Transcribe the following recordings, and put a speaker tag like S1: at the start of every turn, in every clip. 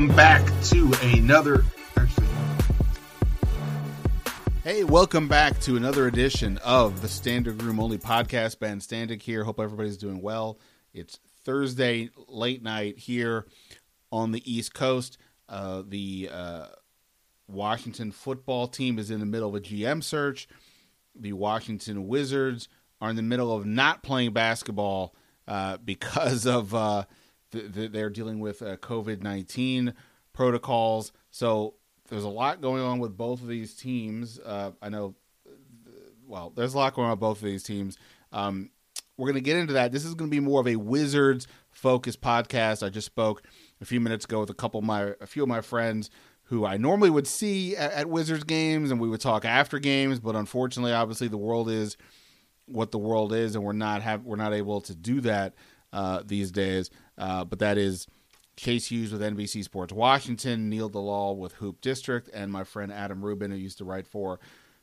S1: welcome back to another.
S2: Hey, welcome back to another edition of the Standig Room Only podcast. Ben Standig here. Hope everybody's doing well. It's Thursday late night here on the East Coast. Uh, the uh, Washington football team is in the middle of a GM search. The Washington Wizards are in the middle of not playing basketball uh, because of uh, th- th- they're dealing with uh, COVID nineteen protocols. So there's a lot going on with both of these teams. Uh, I know, well, there's a lot going on with both of these teams. Um, we're going to get into that. This is going to be more of a Wizards focused podcast. I just spoke a few minutes ago with a couple of my, a few of my friends who I normally would see at, at Wizards games, and we would talk after games. But unfortunately, obviously, the world is what the world is, and we're not have we're not able to do that uh, these days. Uh, but that is Chase Hughes with NBC Sports Washington, Neil Dalal with Hoop District, and my friend Adam Rubin, who used to write for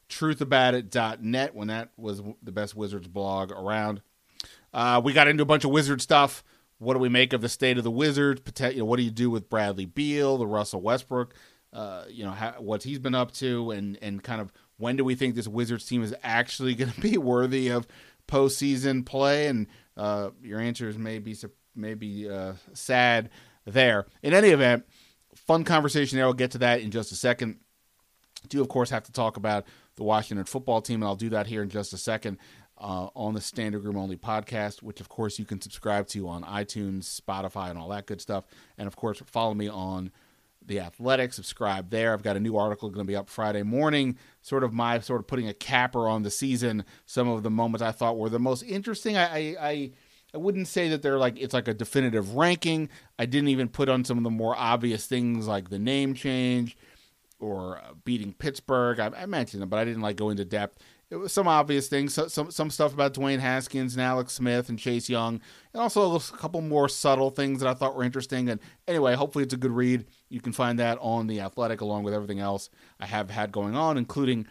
S2: TruthAboutIt.net when that was the best Wizards blog around. Uh, we got into a bunch of Wizard stuff. What do we make of the state of the Wizards? You know, what do you do with Bradley Beal, the Russell Westbrook? Uh, you know, how, what he's been up to, and and kind of when do we think this Wizards team is actually going to be worthy of postseason play? And uh, your answers may be be uh, sad there. In any event, fun conversation there. I'll get to that in just a second. Do of course have to talk about the Washington football team, and I'll do that here in just a second uh, on the Standig Room Only podcast, which of course you can subscribe to on iTunes, Spotify, and all that good stuff. And of course, follow me on the Athletic. Subscribe there. I've got a new article going to be up Friday morning. Sort of my sort of putting a capper on the season. Some of the moments I thought were the most interesting. I, I, I I wouldn't say that they're like it's like a definitive ranking. I didn't even put on some of the more obvious things like the name change or uh, beating Pittsburgh. I, I mentioned them, but I didn't like go into depth. It was some obvious things, so, some some stuff about Dwayne Haskins and Alex Smith and Chase Young, and also a couple more subtle things that I thought were interesting. And anyway, hopefully it's a good read. You can find that on the Athletic along with everything else I have had going on, including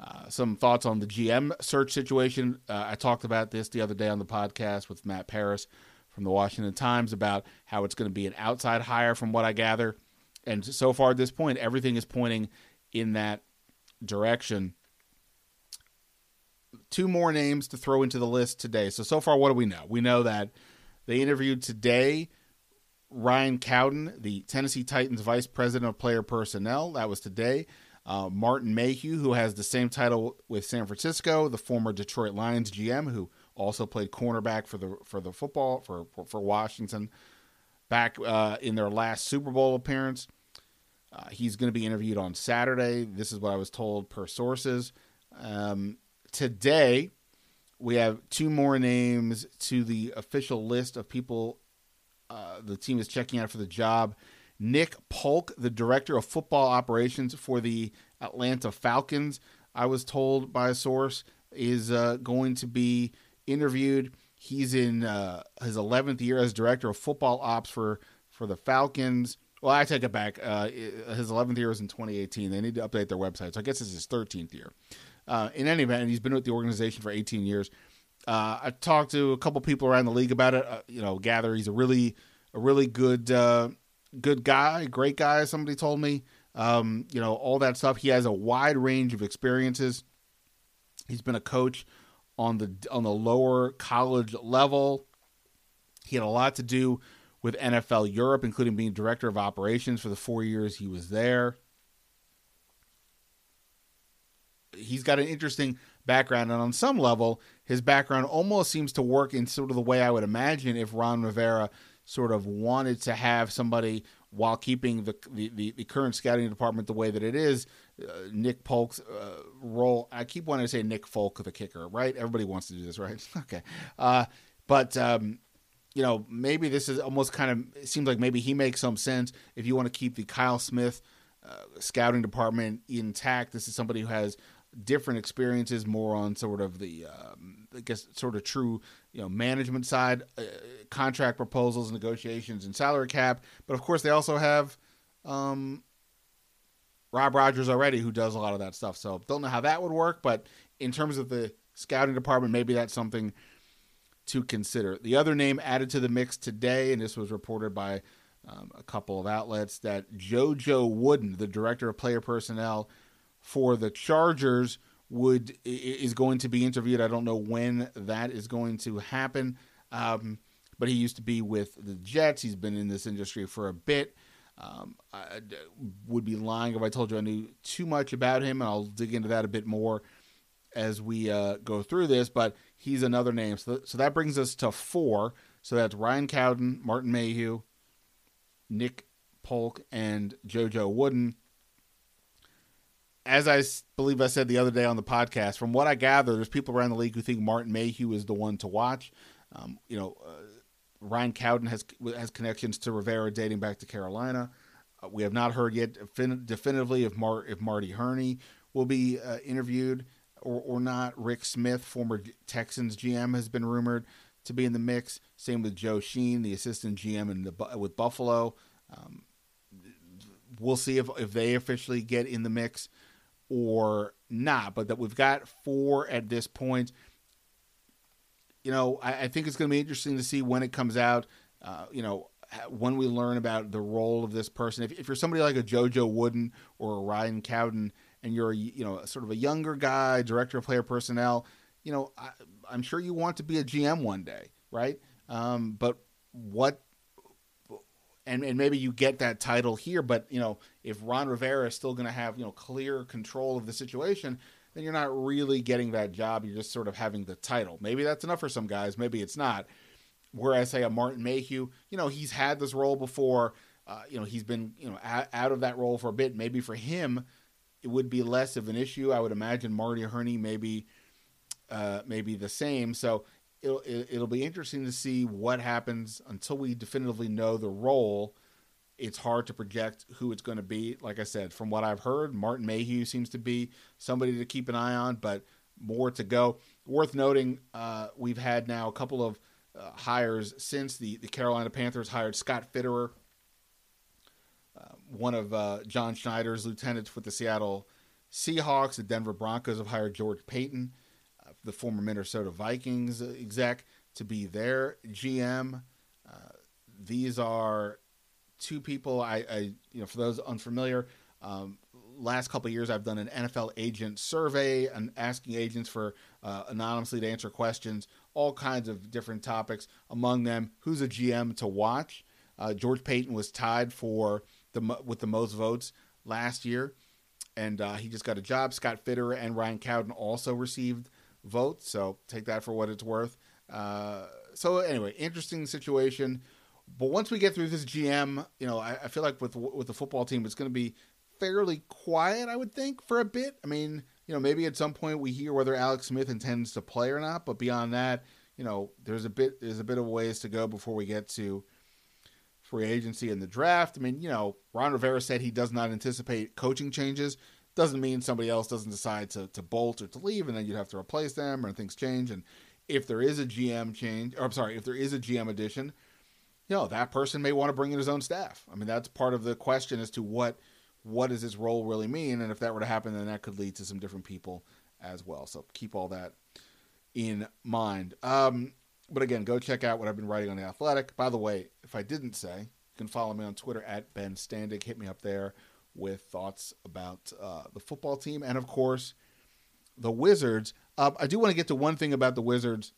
S2: uh, some thoughts on the GM search situation. Uh, I talked about this the other day on the podcast with Matt Paras from the Washington Times about how it's going to be an outside hire, from what I gather. And so far at this point, everything is pointing in that direction. Two more names to throw into the list today. So, so far, what do we know? We know that they interviewed today Ryan Cowden, the Tennessee Titans Vice President of Player Personnel. That was today. Uh, Martin Mayhew, who has the same title with San Francisco, the former Detroit Lions GM, who also played cornerback for the for the football for for Washington, back uh, in their last Super Bowl appearance. Uh, he's going to be interviewed on Saturday. This is what I was told per sources. Um, today, we have two more names to the official list of people uh, the team is checking out for the job. Nick Polk, the director of football operations for the Atlanta Falcons, I was told by a source, is uh, going to be interviewed. He's in uh, his 11th year as director of football ops for, for the Falcons. Well, I take it back. Uh, his 11th year was in 2018. They need to update their website. So I guess it's his 13th year. Uh, in any event, he's been with the organization for 18 years. Uh, I talked to a couple people around the league about it. Uh, you know, gather he's a really, a really good good guy, great guy. Somebody told me, um, you know, all that stuff. He has a wide range of experiences. He's been a coach on the on the lower college level. He had a lot to do with NFL Europe, including being director of operations for the four years he was there. He's got an interesting background, and on some level, his background almost seems to work in sort of the way I would imagine if Ron Rivera sort of wanted to have somebody while keeping the the, the, current scouting department the way that it is. Uh, Nick Polk's uh, role. I keep wanting to say Nick Folk, the kicker, right? Everybody wants to do this, right? okay, uh, but. Um, you know, maybe this is almost kind of seems like maybe he makes some sense if you want to keep the Kyle Smith uh, scouting department intact. This is somebody who has different experiences, more on sort of the, um, I guess, sort of true, you know, management side, uh, contract proposals, negotiations, and salary cap. But of course, they also have um, Rob Rogers already, who does a lot of that stuff. So don't know how that would work, but in terms of the scouting department, maybe that's something to consider. The other name added to the mix today, and this was reported by um, a couple of outlets that JoJo Wooden, the director of player personnel for the Chargers, would is going to be interviewed. I don't know when that is going to happen, um, but he used to be with the Jets. He's been in this industry for a bit. Um, I would be lying if I told you I knew too much about him, and I'll dig into that a bit more as we uh, go through this. But he's another name. So, so that brings us to four. So that's Ryan Cowden, Martin Mayhew, Nick Polk, and JoJo Wooden. As I believe I said the other day on the podcast, from what I gather, there's people around the league who think Martin Mayhew is the one to watch. Um, you know, uh, Ryan Cowden has has connections to Rivera dating back to Carolina. Uh, we have not heard yet definitively if Mar- if Marty Hurney will be uh, interviewed or, or not. Rick Smith, former Texans GM, has been rumored to be in the mix. Same with Joe Schoen, the assistant GM in the with Buffalo. Um, we'll see if if they officially get in the mix or not. But that we've got four at this point. You know, I, I think it's going to be interesting to see when it comes out. Uh, you know, when we learn about the role of this person. If, if you're somebody like a JoJo Wooden or a Ryan Cowden, and you're you know sort of a younger guy, director of player personnel, you know, I, am sure you want to be a GM one day, right? Um, but what? And, and maybe you get that title here, but you know if Ron Rivera is still going to have you know clear control of the situation, then you're not really getting that job. You're just sort of having the title. Maybe that's enough for some guys. Maybe it's not. Whereas say a Martin Mayhew, you know he's had this role before. Uh, you know he's been you know out of that role for a bit. Maybe for him, it would be less of an issue. I would imagine Marty Hurney maybe uh, maybe the same. So it'll it'll be interesting to see what happens until we definitively know the role. It's hard to project who it's going to be. Like I said, from what I've heard, Martin Mayhew seems to be somebody to keep an eye on, but more to go. Worth noting, uh, we've had now a couple of uh, hires since the, the Carolina Panthers hired Scott Fitterer, uh, one of uh, John Schneider's lieutenants with the Seattle Seahawks. The Denver Broncos have hired George Paton the former Minnesota Vikings exec to be their GM. Uh, these are two people. I, I, you know, for those unfamiliar, um, last couple years I've done an NFL agent survey and asking agents for uh, anonymously to answer questions, all kinds of different topics. Among them, who's a GM to watch? Uh, George Paton was tied for the with the most votes last year, and uh, he just got a job. Scott Fitterer and Ryan Cowden also received vote. So take that for what it's worth. Uh, so anyway, interesting situation. But once we get through this GM, you know, I, I feel like with with the football team, it's going to be fairly quiet. I would think for a bit. I mean, you know, maybe at some point we hear whether Alex Smith intends to play or not. But beyond that, you know, there's a bit there's a bit of ways to go before we get to free agency and the draft. I mean, you know, Ron Rivera said he does not anticipate coaching changes doesn't mean somebody else doesn't decide to, to bolt or to leave and then you'd have to replace them or things change. And if there is a GM change, or I'm sorry, if there is a GM addition, you know, that person may want to bring in his own staff. I mean, that's part of the question as to what what does his role really mean, and if that were to happen, then that could lead to some different people as well. So keep all that in mind. Um, but again, go check out what I've been writing on the Athletic. By the way, if I didn't say, you can follow me on Twitter at Ben Standig Hit me up there with thoughts about uh, the football team and, of course, the Wizards. Uh, I do want to get to one thing about the Wizards.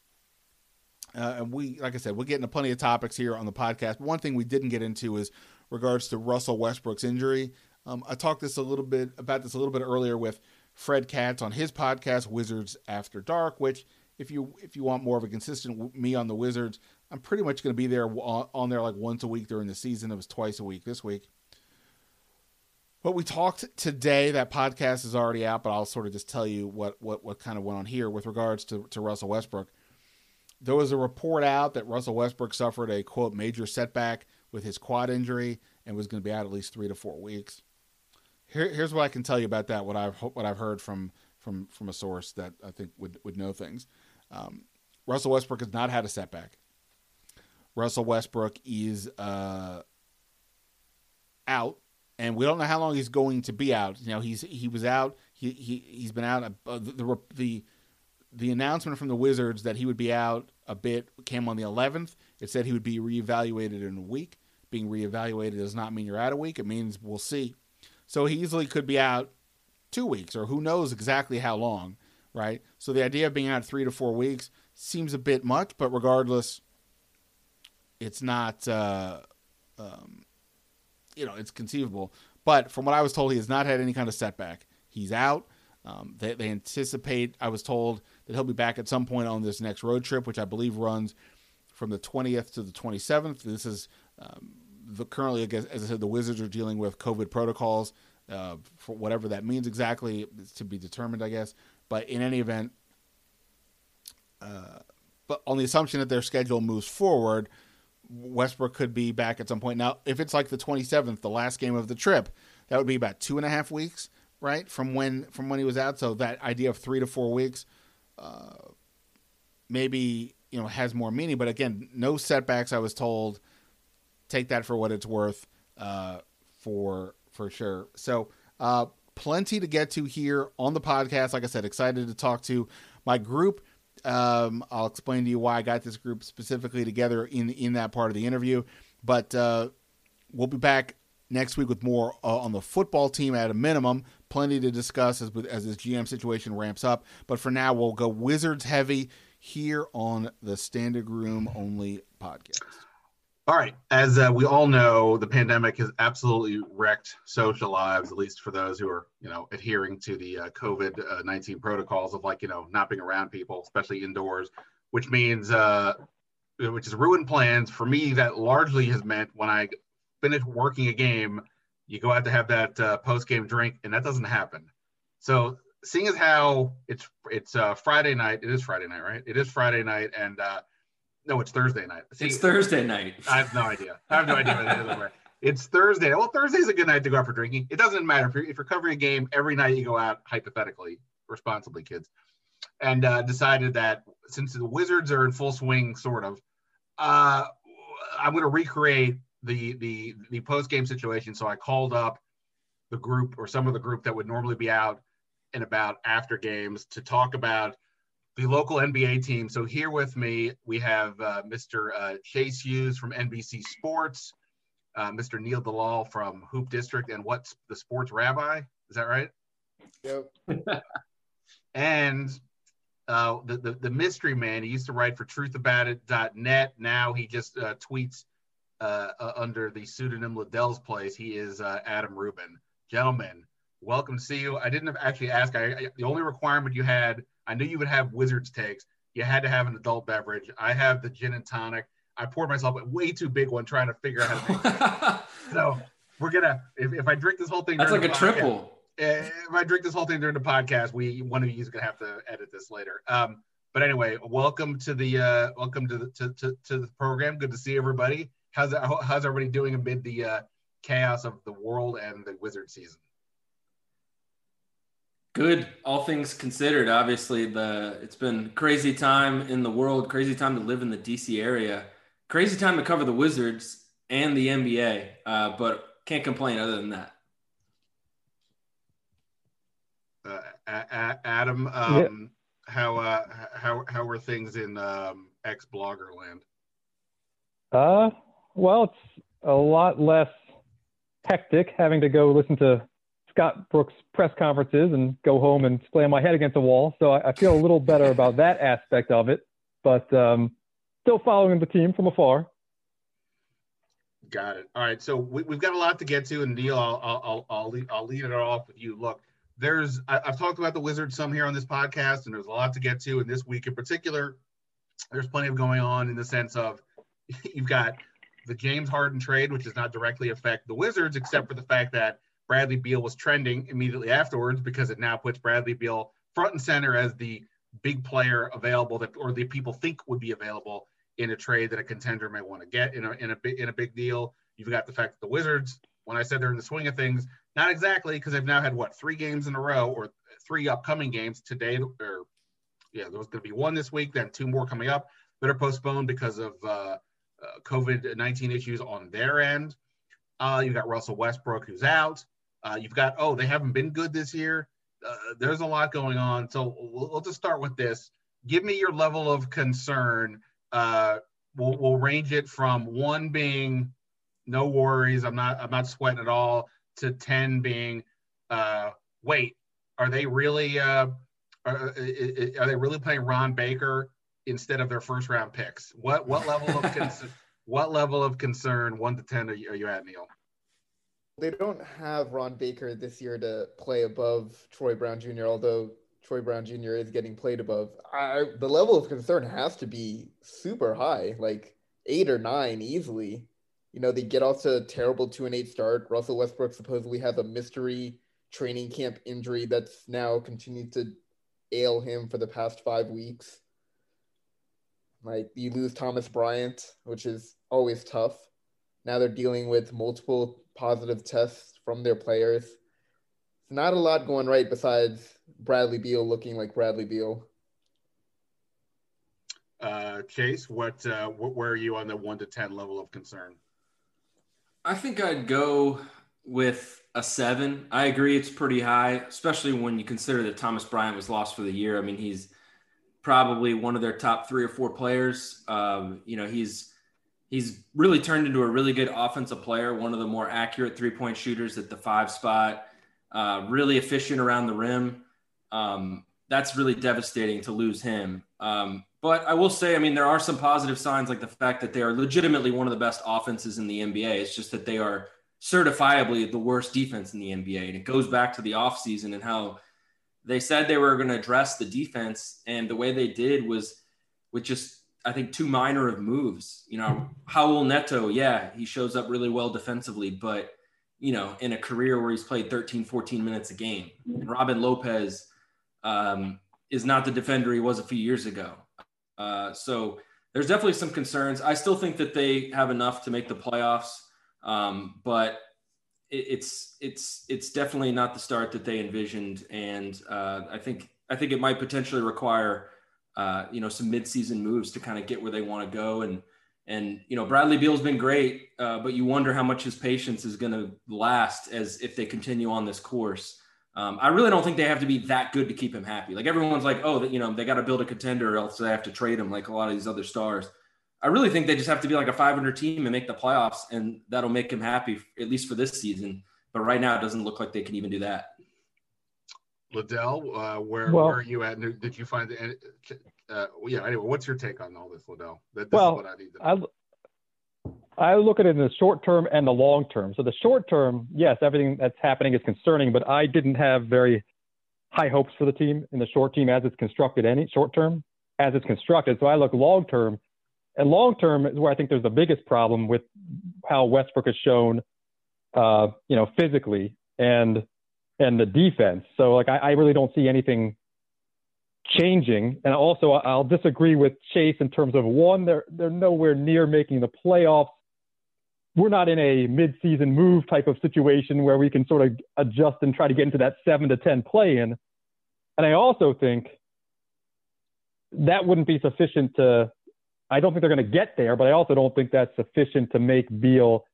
S2: Uh, and we, like I said, we'll get into plenty of topics here on the podcast. But one thing we didn't get into is regards to Russell Westbrook's injury. Um, I talked this a little bit about this a little bit earlier with Fred Katz on his podcast, Wizards After Dark. Which, if you if you want more of a consistent me on the Wizards, I'm pretty much going to be there on there like once a week during the season. It was twice a week this week. But we talked today. That podcast is already out, but I'll sort of just tell you what what what kind of went on here with regards to to Russell Westbrook. There was a report out that Russell Westbrook suffered a quote major setback with his quad injury and was going to be out at least three to four weeks. Here, here's what I can tell you about that. What I've what I've heard from from from a source that I think would would know things. Um, Russell Westbrook has not had a setback. Russell Westbrook is uh, out and we don't know how long he's going to be out. You know, he's he was out. He he he's been out. Uh, the, the the announcement from the Wizards that he would be out a bit came on the 11th. It said he would be reevaluated in a week,
S3: being reevaluated does not mean you're out a week. It means we'll see. So he easily could be out two weeks or who knows exactly how long, right? So the idea of being out three to four weeks seems a bit much, but regardless, it's not, uh, um, you know, it's conceivable. But from what I was told, he has not had any kind of setback. He's out. Um, they, they, anticipate, I was told, that he'll be back at some point on this next road trip, which I believe runs from the 20th to the 27th. This is um, the currently, as I said, the Wizards are dealing with COVID protocols uh, for whatever that means exactly, to be determined, I guess. But in any event, uh, but on the assumption that their schedule moves forward, Westbrook could be back at some point. Now, if it's like the 27th, the last game of the trip, that would be about two and a half weeks, right, from when from when he was out. So that idea of three to four weeks, uh, maybe you know has more meaning. But again, no setbacks. I was told. Take that for what it's worth, uh, for for sure. So, uh, plenty to get to here on the podcast. Like I said, excited to talk to my group um, I'll explain to you why I got this group specifically together in in that part of the interview. But uh, we'll be back next week with more uh, on the football team at a minimum. Plenty to discuss as as this GM situation ramps up. But for now, we'll go Wizards heavy here on the Standig Room Only podcast.
S2: All right. As uh, we all know, the pandemic has absolutely wrecked social lives, at least for those who are, you know, adhering to the uh, COVID uh, 19 protocols of like, you know, not being around people, especially indoors, which means, uh, which has ruined plans. For me, that largely has meant when I finish working a game, you go out to have that uh, post game drink, and that doesn't happen. So, seeing as how it's it's uh, Friday night, it is Friday night, right? It is Friday night, and no, it's Thursday night.
S4: See, it's Thursday night.
S2: I have no idea. I have no idea. it's Thursday. Well, Thursday's a good night to go out for drinking. It doesn't matter if you're, if you're covering a game every night. You go out hypothetically, responsibly, kids, and uh, decided that since the Wizards are in full swing, sort of, uh, I'm going to recreate the the the post game situation. So I called up the group or some of the group that would normally be out and about after games to talk about the local NBA team. So here with me, we have uh, Mr. Uh, Chase Hughes from NBC Sports, uh, Mr. Neil Dalal from Hoop District, and what's the Sports Rabbi? Is that right?
S3: Yep.
S2: and uh, the, the, the mystery man. He used to write for TruthAboutIt.net. Now he just uh, tweets uh, under the pseudonym Ledell's Place. He is Adam Rubin. Gentlemen, welcome to see you. I didn't actually ask. I, I the only requirement you had I knew you would have Wizards takes. You had to have an adult beverage. I have the gin and tonic. I poured myself a way too big one trying to figure out how to make it. so we're gonna if, if I drink this whole thing,
S4: that's like a podcast, triple.
S2: Eh, if I drink this whole thing during the podcast, we one of you is gonna have to edit this later. Um, but anyway, welcome to the uh, welcome to the to, to, to the program. Good to see everybody. How's how's everybody doing amid the uh, chaos of the world and the Wizard season?
S4: Good, all things considered. Obviously, the it's been crazy time in the world, crazy time to live in the DC area, crazy time to cover the Wizards and the NBA. Uh, but can't complain other than that.
S2: Uh, Adam, um, yeah. how uh, how how were things in um, ex blogger land?
S5: Uh, well, it's a lot less hectic having to go listen to Scott Brooks press conferences and go home and slam my head against the wall. So I, I feel a little better about that aspect of it, but um, still following the team from afar.
S2: Got it. All right. So we, have got a lot to get to, and Neil, I'll I'll I'll lead, I'll lead it off with you. Look, there's I, have talked about the Wizards some here on this podcast, and there's a lot to get to. And this week in particular, there's plenty of going on in the sense of you've got the James Harden trade, which does not directly affect the Wizards, except for the fact that Bradley Beal was trending immediately afterwards because it now puts Bradley Beal front and center as the big player available that or the people think would be available in a trade that a contender may want to get in a in a big in a big deal. You've got the fact that the Wizards, when I said they're in the swing of things, not exactly because they've now had what three games in a row or three upcoming games today or yeah, there was going to be one this week, then two more coming up that are postponed because of uh, uh, COVID 19 issues on their end. Uh, you've got Russell Westbrook who's out. Uh, you've got oh they haven't been good this year. Uh, there's a lot going on. So we'll, we'll, just start with this. Give me your level of concern. Uh, we'll, we'll range it from one being no worries. I'm not I'm not sweating at all. To ten being, uh, wait, are they really uh, are, are they really playing Ron Baker instead of their first round picks? What what level of concern, what level of concern one to ten are you, are you at, Neil?
S6: They don't have Ron Baker this year to play above Troy Brown Jr. Although Troy Brown Jr. is getting played above, I, the level of concern has to be super high, like eight or nine easily. You know, they get off to a terrible two and eight start. Russell Westbrook supposedly has a mystery training camp injury that's now continued to ail him for the past five weeks. Like you lose Thomas Bryant, which is always tough. Now they're dealing with multiple positive tests from their players. It's not a lot going right besides Bradley Beal looking like Bradley Beal.
S2: Uh, Chase, what, uh, what where are you on the one to ten level of concern?
S4: I think I'd go with a seven. I agree it's pretty high, especially when you consider that Thomas Bryant was lost for the year. I mean, he's probably one of their top three or four players. Um, you know, he's he's really turned into a really good offensive player, one of the more accurate three point shooters at the five spot, uh, really efficient around the rim. Um, that's really devastating to lose him. Um, but I will say, I mean, there are some positive signs, like the fact that they are legitimately one of the best offenses in the NBA. It's just that they are certifiably the worst defense in the NBA. And it goes back to the offseason and how they said they were going to address the defense. And the way they did was with just, I think, two minor of moves. You know, Raul Neto, yeah, he shows up really well defensively, but, you know, in a career where he's played 13, 14 minutes a game. And Robin Lopez um, is not the defender he was a few years ago. Uh, so there's definitely some concerns. I still think that they have enough to make the playoffs. Um, but it, it's it's it's definitely not the start that they envisioned, and uh, I think I think it might potentially require uh, you know some midseason moves to kind of get where they want to go. And and you know Bradley Beal's been great, uh, but you wonder how much his patience is going to last as if they continue on this course. Um, I really don't think they have to be that good to keep him happy. Like everyone's like, oh, you know, they got to build a contender, or else they have to trade him, like a lot of these other stars. I really think they just have to be like a 500 team and make the playoffs, and that'll make him happy at least for this season. But right now, it doesn't look like they can even do that.
S2: Ledell, uh, where, well, where are you at? Did you find the? Uh, yeah. Anyway, what's your take on all this, Ledell?
S5: That, this well, I, I, I look at it in the short term and the long term. So the short term, yes, everything that's happening is concerning, but I didn't have very high hopes for the team in the short team as it's constructed. Any short term as it's constructed. So I look long term and long term is where I think there's the biggest problem with how Westbrook has shown, uh, you know, physically and and the defense. So like I, I really don't see anything changing. And also I'll disagree with Chase in terms of one, they're they're nowhere near making the playoffs. We're not in a mid-season move type of situation where we can sort of adjust and try to get into that seven to ten play in. And I also think that wouldn't be sufficient to I don't think they're going to get there, but I also don't think that's sufficient to make Beal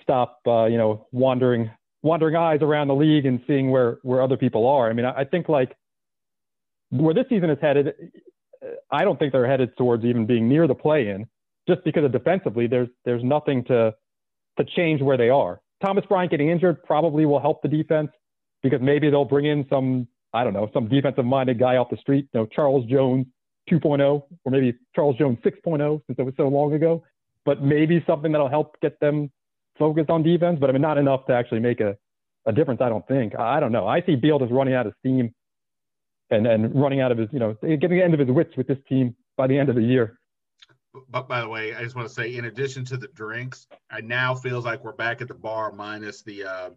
S5: stop, uh, you know, wandering wandering eyes around the league and seeing where where other people are. I mean, I, I think like where this season is headed, I don't think they're headed towards even being near the play-in, just because of defensively, there's there's nothing to to change where they are. Thomas Bryant getting injured probably will help the defense because maybe they'll bring in some I don't know some defensive-minded guy off the street, you know, Charles Jones 2.0 or maybe Charles Jones 6.0 since it was so long ago, but maybe something that'll help get them focused on defense. But I mean, not enough to actually make a, a difference. I don't think. I don't know. I see Beal just running out of steam and and running out of his, you know, getting the end of his wits with this team by the end of the year.
S2: But by the way, I just want to say, in addition to the drinks, I now feels like we're back at the bar minus the uh,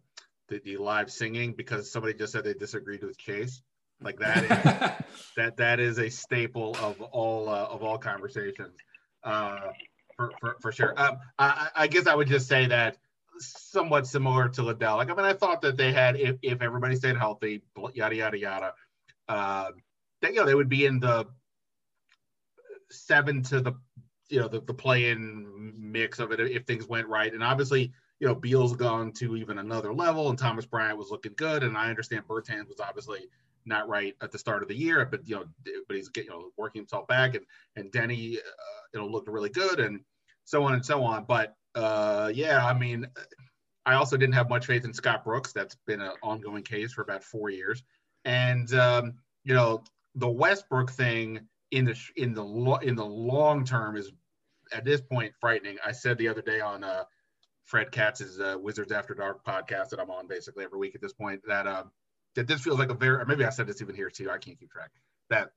S2: the, the live singing because somebody just said they disagreed with Chase. Like that is that that is a staple of all uh, of all conversations, uh, for, for for sure. Um, I, I guess I would just say that somewhat similar to Ledell. Like I mean, I thought that they had if if everybody stayed healthy, yada yada yada, uh, that you know they would be in the seven to the you know the, the play-in mix of it if things went right. And obviously, you know, Beal's gone to even another level, and Thomas Bryant was looking good. And I understand Bertans was obviously not right at the start of the year, but you know, but he's getting you know working himself back, and and Deni, uh, you know, looked really good, and so on and so on. But uh, yeah, I mean, I also didn't have much faith in Scott Brooks. That's been an ongoing case for about four years. And um, you know, the Westbrook thing in the in the lo- in the long term is at this point frightening. I said the other day on uh, Fred Katz's uh, Wizards After Dark podcast that I'm on basically every week at this point that uh, that this feels like a very maybe I said this even here too. I can't keep track. That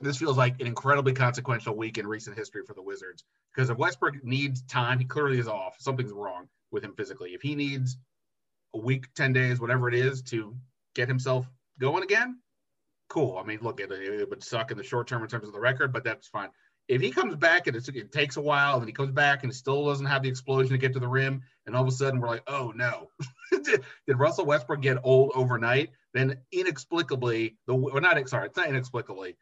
S2: this feels like an incredibly consequential week in recent history for the Wizards because if Westbrook needs time, he clearly is off. Something's wrong with him physically. If he needs a week, 10 days, whatever it is to get himself going again, cool. I mean, look, it, it would suck in the short term in terms of the record, but that's fine. If he comes back and it takes a while, and he comes back and still doesn't have the explosion to get to the rim, and all of a sudden we're like, oh no, did, did, Russell Westbrook get old overnight? Then inexplicably, the well, not sorry, it's not inexplicably.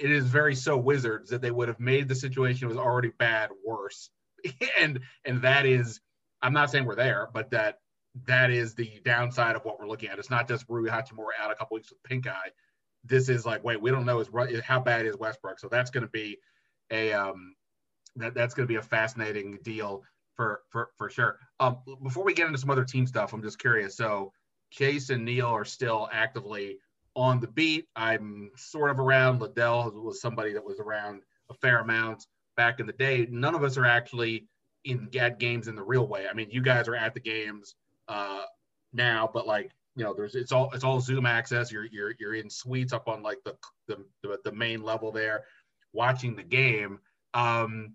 S2: It is very so Wizards that they would have made the situation was already bad worse, and and that is, I'm not saying we're there, but that that is the downside of what we're looking at. It's not just Rui Hachimura out a couple weeks with pink eye. This is like, wait, we don't know is how bad is Westbrook. So that's going to be a um, that that's going to be a fascinating deal for for for sure. Um, before we get into some other team stuff, I'm just curious. So Chase and Neil are still actively on the beat. I'm sort of around. Ledell was somebody that was around a fair amount back in the day. None of us are actually in at games in the real way. I mean, you guys are at the games uh, now, but like you know, there's it's all it's all Zoom access. You're you're you're in suites up on like the the, the main level there, watching the game. Um,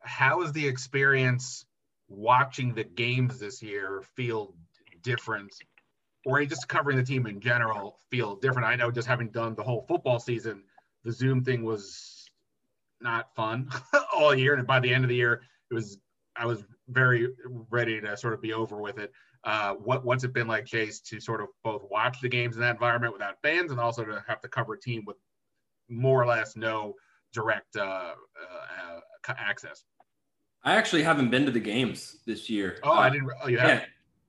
S2: how is the experience watching the games this year feel different, or just covering the team in general feel different? I know just having done the whole football season, the Zoom thing was not fun all year, and by the end of the year, it was I was very ready to sort of be over with it. Uh, what what's it been like, Chase, to sort of both watch the games in that environment without fans, and also to have to cover a team with more or less no direct uh, uh, access?
S4: I actually haven't been to the games this year.
S2: Oh, I didn't. Oh, you have.
S4: Yeah.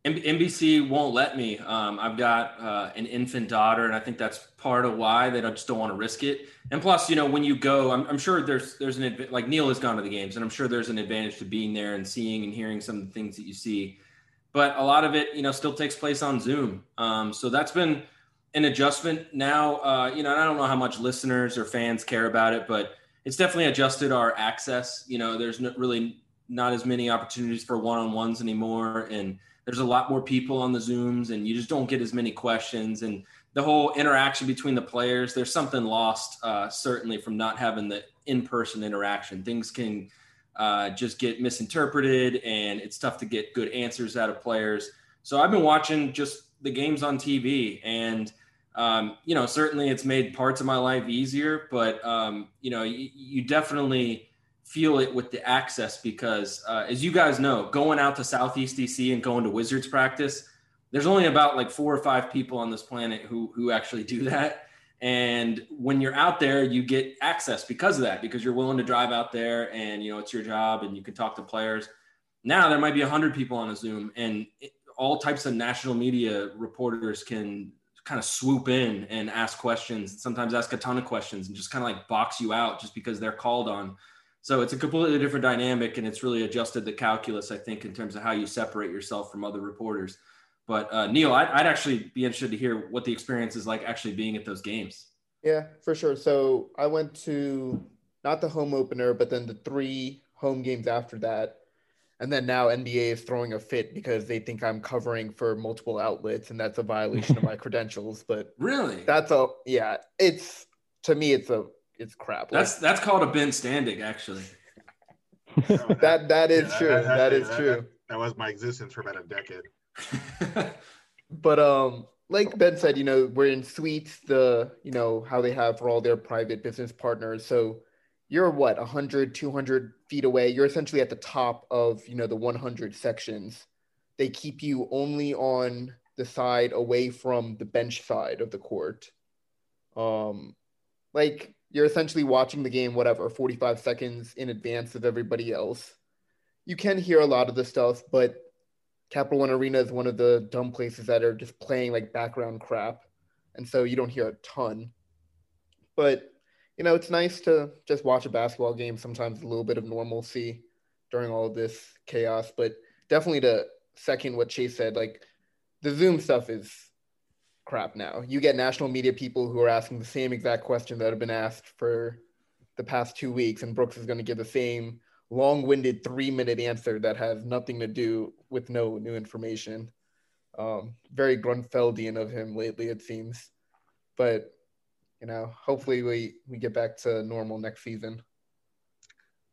S4: NBC won't let me. Um, I've got uh, an infant daughter, and I think that's part of why that I just don't want to risk it. And plus, you know, when you go, I'm, I'm sure there's there's an like Neil has gone to the games, and I'm sure there's an advantage to being there and seeing and hearing some of the things that you see but a lot of it, you know, still takes place on Zoom. Um, so that's been an adjustment. Now, uh, you know, I don't know how much listeners or fans care about it, but it's definitely adjusted our access. You know, there's no, really not as many opportunities for one-on-ones anymore, and there's a lot more people on the Zooms, and you just don't get as many questions and the whole interaction between the players. There's something lost, uh, certainly, from not having the in-person interaction. Things can uh, just get misinterpreted, and it's tough to get good answers out of players. So I've been watching just the games on TV, and um, you know, certainly it's made parts of my life easier, but um, you know, you, you, definitely feel it with the access because, uh, as you guys know, going out to Southeast DC and going to Wizards practice, there's only about like four or five people on this planet who who actually do that. And when you're out there, you get access because of that, because you're willing to drive out there and, you know, it's your job and you can talk to players. Now there might be 100 people on a Zoom and all types of national media reporters can kind of swoop in and ask questions, sometimes ask a ton of questions and just kind of like box you out just because they're called on. So it's a completely different dynamic and it's really adjusted the calculus, I think, in terms of how you separate yourself from other reporters. But uh, Neil, I'd, I'd actually be interested to hear what the experience is like actually being at those games.
S6: Yeah, for sure. So I went to not the home opener, but then the three home games after that. And then now NBA is throwing a fit because they think I'm covering for multiple outlets and that's a violation of my credentials. But
S4: really,
S6: that's a yeah, it's to me it's a it's crap.
S4: That's like, that's called a Ben Standig, actually.
S6: that that is yeah, true. that, that, that is
S2: that,
S6: true.
S2: That was my existence for about a decade.
S6: but um, like Ben said, you know, we're in suites, the you know how they have for all their private business partners. So you're what 100 200 feet away? You're essentially at the top of you know the 100 sections. They keep you only on the side away from the bench side of the court. Um like you're essentially watching the game whatever 45 seconds in advance of everybody else. You can hear a lot of the stuff but Capital One Arena is one of the dumb places that are just playing like background crap. And so you don't hear a ton. But, you know, it's nice to just watch a basketball game, sometimes a little bit of normalcy. during all of this chaos. But definitely to second what Chase said, like the Zoom stuff is crap now. You get national media people who are asking the same exact question that have been asked for the past two weeks, and Brooks is going to give the same long-winded three-minute answer that has nothing to do with no new information. Um, very Grunfeldian of him lately, it seems. But you know, hopefully we we get back to normal next season.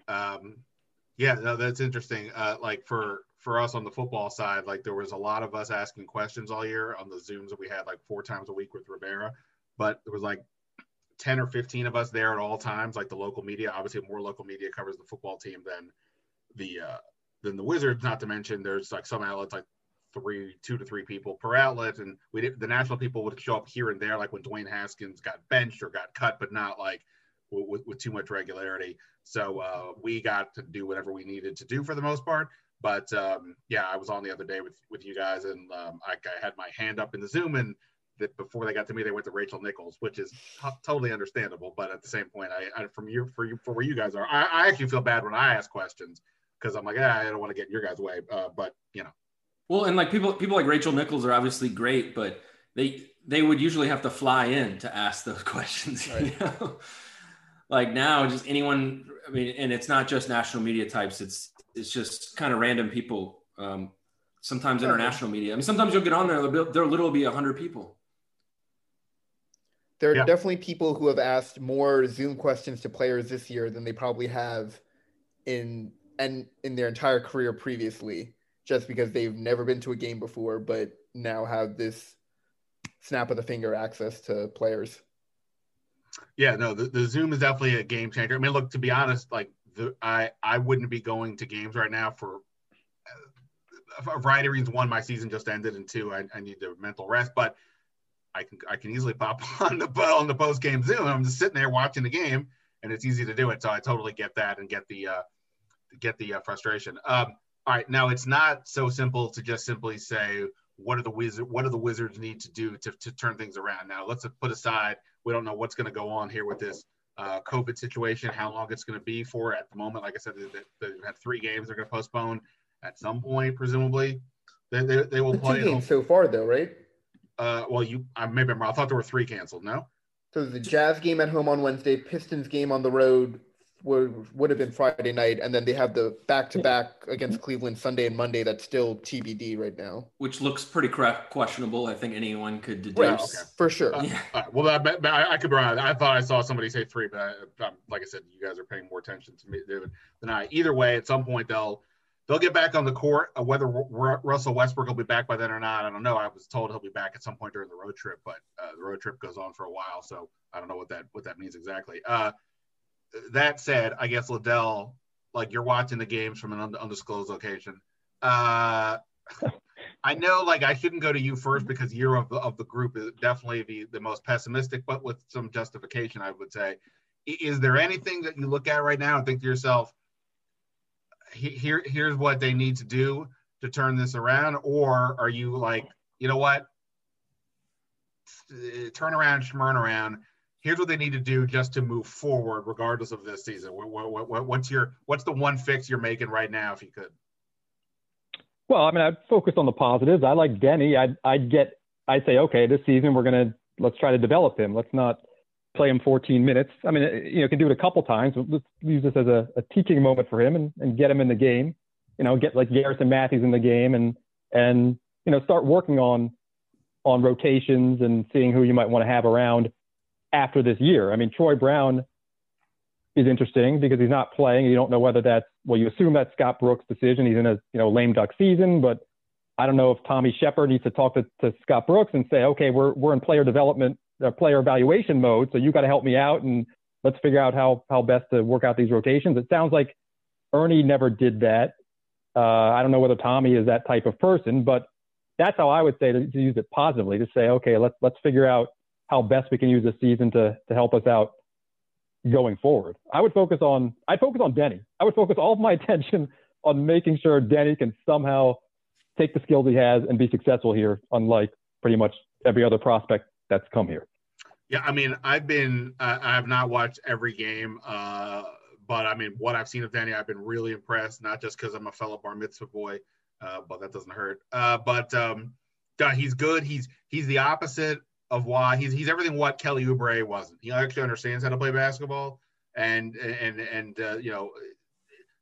S2: Um, yeah, no, that's interesting. Uh, like for for us on the football side, like there was a lot of us asking questions all year on the Zooms that we had like four times a week with Rivera, but it was like 10 or 15 of us there at all times, like the local media. Obviously, more local media covers the football team than the uh, than the Wizards. Not to mention, there's like some outlets like three, two to three people per outlet, and we did, the national people would show up here and there, like when Dwayne Haskins got benched or got cut, but not like with, with too much regularity. So uh, we got to do whatever we needed to do for the most part. But um, yeah, I was on the other day with with you guys, and um, I, I, had my hand up in the Zoom, and that before they got to me, they went to Rachel Nichols, which is t- totally understandable. But at the same point, I, I from you for you for where you guys are, I, I actually feel bad when I ask questions because I'm like, ah, I don't want to get in your guys' way. Uh, but you know,
S4: well, and like people people like Rachel Nichols are obviously great, but they they would usually have to fly in to ask those questions. Right. You know? like now, just anyone. I mean, and it's not just national media types. It's it's just kind of random people. Um, sometimes international media. I mean, sometimes you'll get on there. There'll, there'll literally be a hundred people.
S6: There are yeah. definitely people who have asked more Zoom questions to players this year than they probably have in and in their entire career previously just because they've never been to a game before, but now have this snap of the finger access to players.
S2: Yeah, no, the, the Zoom is definitely a game changer. I mean, look, to be honest, like the, I I wouldn't be going to games right now for uh, a variety of reasons. One, my season just ended, and two, I, I need the mental rest. But I can I can easily pop on the on the post game Zoom. I'm just sitting there watching the game, and it's easy to do it. So I totally get that and get the uh, get the uh, frustration. Um, all right, now it's not so simple to just simply say what are the wizard what do the wizards need to do to, to turn things around. Now let's put aside we don't know what's going to go on here with this uh, COVID situation, how long it's going to be for. At the moment, like I said, they, they've had three games they're going to postpone at some point, presumably. They, they, they will
S6: the
S2: play.
S6: Two games so far, though, right?
S2: Uh, well, you I maybe I thought there were three canceled. No.
S6: So the Jazz game at home on Wednesday, Pistons game on the road would would have been Friday night, and then they have the back to back against Cleveland Sunday and Monday. That's still TBD right now.
S4: Which looks pretty questionable. I think anyone could deduce
S6: right, okay. for sure.
S2: Uh, yeah. Uh, well, I, I, I, could be wrong. I thought I saw somebody say three, but I, like I said, you guys are paying more attention to me than I. Either way, at some point they'll they'll get back on the court. Uh, whether R- Russell Westbrook will be back by then or not, I don't know. I was told he'll be back at some point during the road trip, but uh, the road trip goes on for a while, so I don't know what that what that means exactly. Uh, that said, I guess Ledell, like you're watching the games from an undisclosed location. Uh, I know, like I shouldn't go to you first because you're of the, of the group is definitely the, the most pessimistic, but with some justification, I would say. Is there anything that you look at right now and think to yourself, here, here's what they need to do to turn this around, or are you like, you know what, turn around, schmurn around, here's what they need to do just to move forward, regardless of this season. What, what, what, what's your what's the one fix you're making right now, if you could?
S5: Well, I mean, I'd focus on the positives. I like Deni I'd I'd get I'd say, okay, this season we're gonna let's try to develop him. Let's not play him 14 minutes. I mean, you know, can do it a couple times. Let's use this as a, a teaching moment for him and, and get him in the game. You know, get like Garrison Matthews in the game and and you know start working on on rotations and seeing who you might want to have around after this year. I mean, Troy Brown is interesting because he's not playing. You don't know whether that's well, you assume that's Scott Brooks' decision. He's in a you know lame duck season, but I don't know if Tommy Sheppard needs to talk to, to Scott Brooks and say, okay, we're we're in player development, uh, player evaluation mode, so you got to help me out and let's figure out how how best to work out these rotations. It sounds like Ernie never did that. Uh, I don't know whether Tommy is that type of person, but that's how I would say to, to use it positively. To say, okay, let's let's figure out how best we can use this season to to help us out going forward. I would focus on I'd focus on Deni. I would focus all of my attention on making sure Deni can somehow take the skills he has and be successful here, unlike pretty much every other prospect that's come here.
S2: Yeah, I mean, I've been I have not watched every game, uh, but I mean, what I've seen of Deni, I've been really impressed. Not just because I'm a fellow bar mitzvah boy, uh, but that doesn't hurt. Uh, but um, he's good. He's he's the opposite of why he's he's everything what Kelly Oubre wasn't. He actually understands how to play basketball, and and and uh, you know,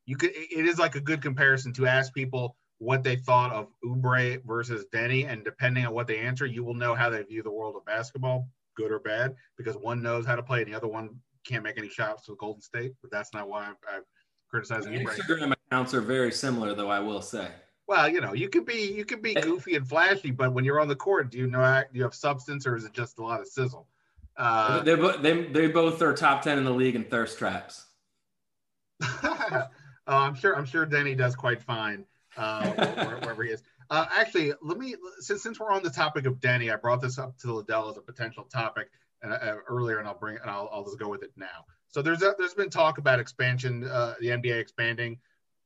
S2: you could it is like a good comparison to ask people what they thought of Oubre versus Deni, and depending on what they answer, you will know how they view the world of basketball, good or bad, because one knows how to play and the other one can't make any shots with Golden State. But that's not why I'm, I've criticized Oubre.
S4: Instagram accounts are very similar, though I will say.
S2: Well, you know, you could be you could be goofy and flashy, but when you're on the court, do you know do you have substance or is it just a lot of sizzle?
S4: Uh, they, they, they both are top ten in the league in thirst traps.
S2: uh, I'm sure I'm sure Deni does quite fine uh, wherever he is. Uh, actually, let me since since we're on the topic of Deni, I brought this up to Ledell as a potential topic uh, earlier, and I'll bring and I'll, I'll just go with it now. So there's a, there's been talk about expansion, uh, the NBA expanding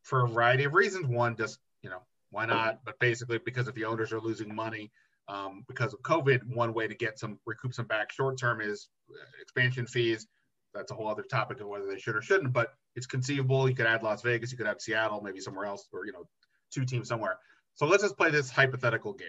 S2: for a variety of reasons. One, just you know, why not? But basically, because if the owners are losing money um, because of COVID, one way to get some recoup some back short term is uh, expansion fees. That's a whole other topic of whether they should or shouldn't. But it's conceivable. You could add Las Vegas, you could add Seattle, maybe somewhere else, or you know, two teams somewhere. So let's just play this hypothetical game.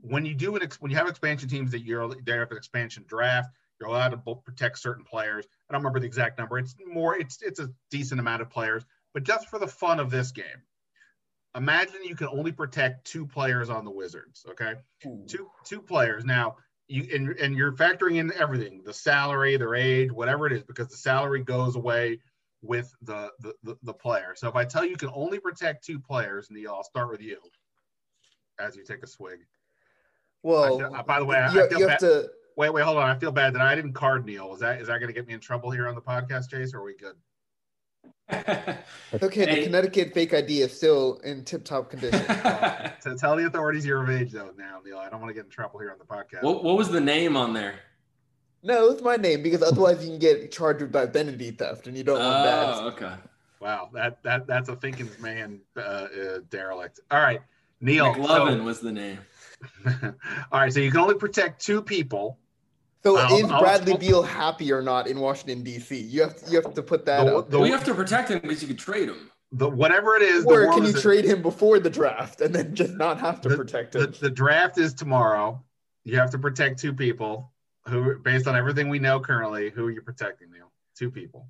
S2: When you do an when you have expansion teams that you're they have an expansion draft, you're allowed to protect certain players. I don't remember the exact number. It's more. It's it's a decent amount of players. But just for the fun of this game, imagine you can only protect two players on the Wizards. Okay, Ooh. two two players. Now you and, and you're factoring in everything, the salary, their age, whatever it is, because the salary goes away with the the, the, the player. So if I tell you you can only protect two players, Neil, I'll start with you as you take a swig.
S6: Well,
S2: I, uh, by the way, I,
S6: you,
S2: I feel
S6: you
S2: bad.
S6: To...
S2: Wait, wait, hold on. I feel bad that I didn't card Neil. Is that is that going to get me in trouble here on the podcast, Chase? Or are we good?
S6: okay, hey. the Connecticut fake ID is still in tip-top condition.
S2: so tell the authorities you're of age, though. Now, Neil, I don't want to get in trouble here on the podcast.
S4: What, what was the name on there?
S6: No, it's my name because otherwise you can get charged with identity theft, and you don't want that.
S4: Oh, okay.
S2: Wow, that that that's a thinking man uh, uh, derelict. All right, Neil.
S4: McLovin so, was the name.
S2: all right, so you can only protect two people
S6: so I'll, is Bradley I'll, Beal happy or not in Washington D.C.? You have to, you have to put that the,
S4: out. The, well, you have to protect him because you could trade him.
S2: The whatever it is,
S6: or can you trade him before the draft and then just not have to
S2: the,
S6: protect him?
S2: The, the draft is tomorrow. You have to protect two people who, based on everything we know currently, who are you protecting, Neil? Two people.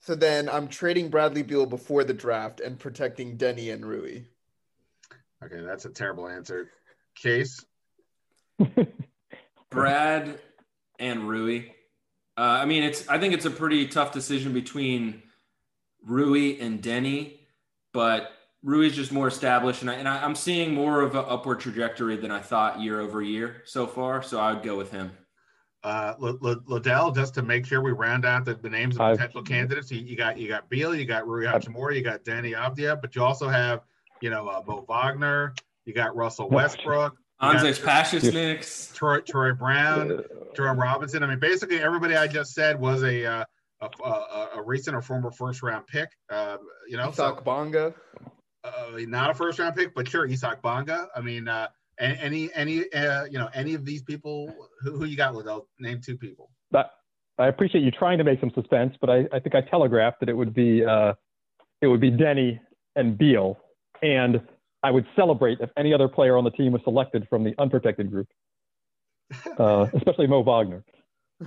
S6: So then I'm trading Bradley Beal before the draft and protecting Deni and Rui.
S2: Okay, that's a terrible answer. Case.
S4: Brad and Rui. Uh, I mean, it's. I think it's a pretty tough decision between Rui and Deni, but Rui is just more established, and, I, and I, am seeing more of an upward trajectory than I thought year over year so far. So I would go with him.
S2: Uh, L- L- Ledell, just to make sure we round out the, the names of potential I've, candidates, you, you, got you got Beal, you got Rui Hachimura, you got Deni Avdija, but you also have you know uh, Mo Wagner, you got Russell Westbrook,
S4: Anzejs Pasecniks,
S2: Troy Troy Brown, Jerome Robinson. I mean, basically everybody I just said was a uh, a, a, a, recent or former first round pick. Uh, you know,
S6: Isaac so, Bonga.
S2: Uh, not a first round pick, but sure, Isaac Bonga. I mean, uh, any any uh, you know any of these people who, who you got? Ledell, name two people.
S5: But I appreciate you trying to make some suspense, but I, I think I telegraphed that it would be uh, it would be Deni and Beal and I would celebrate if any other player on the team was selected from the unprotected group, uh, especially Mo Wagner.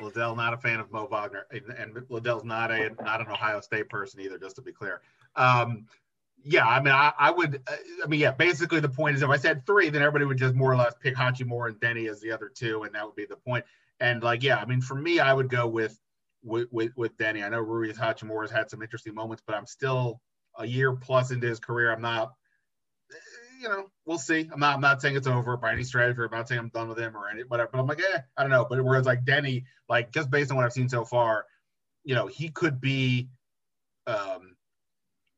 S2: Ledell not a fan of Mo Wagner, and, and Ledell's not a not an Ohio State person either. Just to be clear, um, yeah, I mean, I, I would, uh, I mean, yeah, basically the point is if I said three, then everybody would just more or less pick Hachimura and Deni as the other two, and that would be the point. And like, yeah, I mean, for me, I would go with with with, with Deni. I know Rui Hachimura has had some interesting moments, but I'm still a year plus into his career. I'm not, you know, we'll see. I'm not, I'm not saying it's over by any stretch, or I'm not saying I'm done with him or any, whatever. But I'm like, eh, I don't know. But whereas like Deni, like just based on what I've seen so far, you know, he could be, um,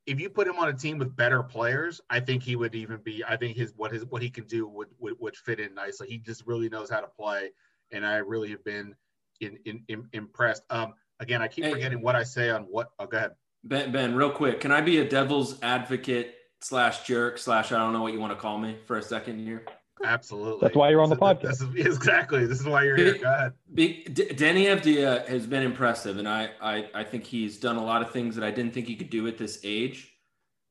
S2: if you put him on a team with better players, I think he would even be. I think his what his what he can do would would, would fit in nicely. He just really knows how to play, and I really have been in, in, in impressed. Um, again, I keep forgetting what I say on what. Oh, go ahead.
S4: Ben, Ben, real quick, can I be a devil's advocate slash jerk slash I don't know what you want to call me for a second here?
S2: Absolutely.
S5: That's why you're on the podcast.
S2: This is, exactly. This is why you're here. Go ahead.
S4: Be- D- Deni Avdija has been impressive, and I, I I think he's done a lot of things that I didn't think he could do at this age.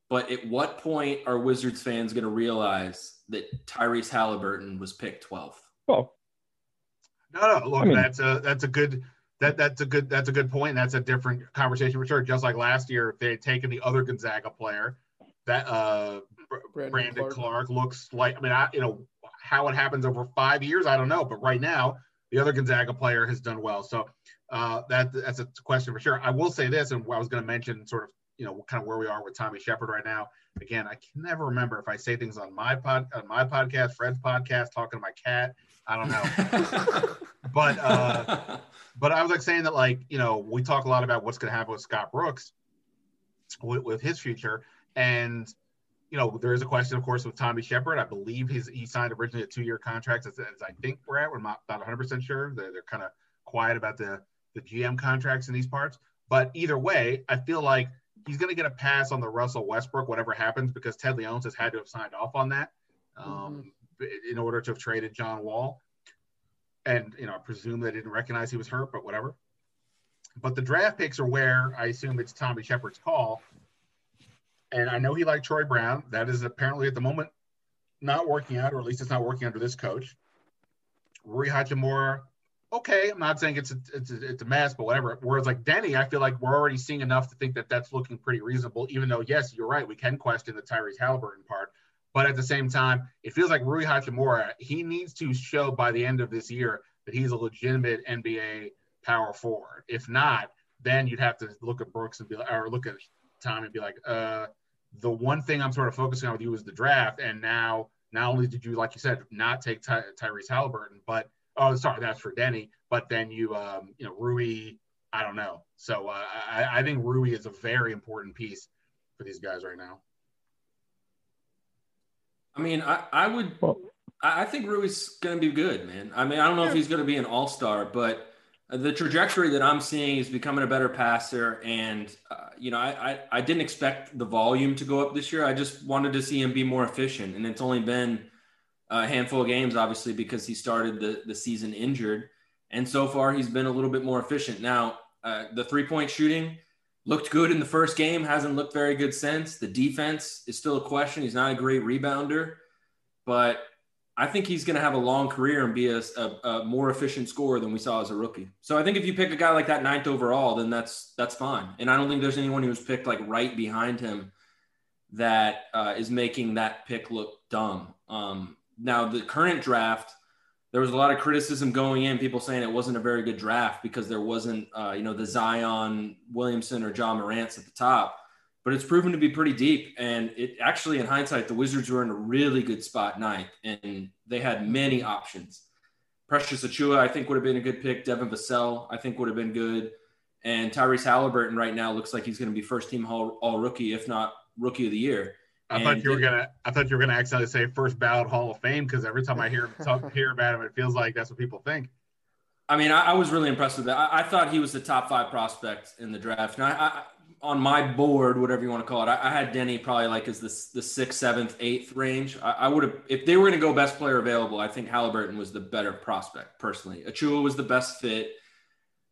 S4: But at what point are Wizards fans going to realize that Tyrese Halliburton was picked 12th?
S5: Well,
S2: No, no. Look,
S5: I mean-
S2: that's a that's a good that that's a good that's a good point. That's a different conversation for sure. Just like last year, if they had taken the other Gonzaga player, that uh
S6: Brandon
S2: Brandon
S6: Clark.
S2: Clark. looks like. I mean, I you know how it happens over five years, I don't know. But right now, the other Gonzaga player has done well. So uh, that that's a question for sure. I will say this, and I was going to mention sort of you know kind of where we are with Tommy Sheppard right now. Again, I can never remember if I say things on my pod on my podcast, Fred's podcast, talking to my cat. I don't know. But uh, but I was like saying that like you know we talk a lot about what's going to happen with Scott Brooks with, with his future, and you know there is a question, of course, with Tommy Sheppard. I believe he's he signed originally a two year contract, as, as I think we're at. We're not not 100 percent sure. They're, they're kind of quiet about the the GM contracts in these parts. But either way, I feel like he's going to get a pass on the Russell Westbrook, whatever happens, because Ted Leonsis has had to have signed off on that um, in order to have traded John Wall and you know, I presume they didn't recognize he was hurt, but whatever. But the draft picks are where I assume it's Tommy Sheppard's call. And I know he liked Troy Brown. That is apparently at the moment not working out, or at least it's not working under this coach. Rui Hachimura, okay. I'm not saying it's a, it's a, it's a mess, but whatever. Whereas like Deni, I feel like we're already seeing enough to think that that's looking pretty reasonable. Even though, yes, you're right, we can question the Tyrese Halliburton part. But at the same time, it feels like Rui Hachimura, he needs to show by the end of this year that he's a legitimate NBA power forward. If not, then you'd have to look at Brooks and be like, or look at Tom and be like, uh, the one thing I'm sort of focusing on with you is the draft. And now, not only did you, like you said, not take Ty- Tyrese Halliburton, but oh, sorry, that's for Deni. But then you, um, you know, Rui, I don't know. So uh, I, I think Rui is a very important piece for these guys right now.
S4: I mean, I, I would.
S5: Well-
S4: I I think Rui's going to be good, man. I mean, I don't know if he's going to be an all star, but the trajectory that I'm seeing is becoming a better passer. And, uh, you know, I, I, I didn't expect the volume to go up this year. I just wanted to see him be more efficient. And it's only been a handful of games, obviously, because he started the, the season injured. And so far, he's been a little bit more efficient. Now, uh, the three point shooting looked good in the first game, hasn't looked very good since. The defense is still a question. He's not a great rebounder, but I think he's going to have a long career and be a, a, a, more efficient scorer than we saw as a rookie. So I think if you pick a guy like that ninth overall, then that's that's fine. And I don't think there's anyone who's picked like right behind him that uh, is making that pick look dumb. Um, now the current draft, there was a lot of criticism going in, people saying it wasn't a very good draft because there wasn't, uh, you know, the Zion Williamson or Ja Morant's at the top. But it's proven to be pretty deep, and it actually, in hindsight, the Wizards were in a really good spot ninth, and they had many options. Precious Achiuwa, I think, would have been a good pick. Devin Vassell, I think, would have been good. And Tyrese Halliburton right now looks like he's going to be first team all, all rookie, if not rookie of the year.
S2: I
S4: And
S2: thought you were
S4: it-
S2: gonna. I thought you were gonna accidentally say first ballot Hall of Fame because every time I hear talk, hear about him, it feels like that's what people think.
S4: I mean, I, I was really impressed with that. I, I thought he was the top five prospect in the draft. And I, I on my board, whatever you want to call it, I, I had Deni probably like as the the sixth, seventh, eighth range. I, I would have if they were going to go best player available. I think Halliburton was the better prospect personally. Achiuwa was the best fit.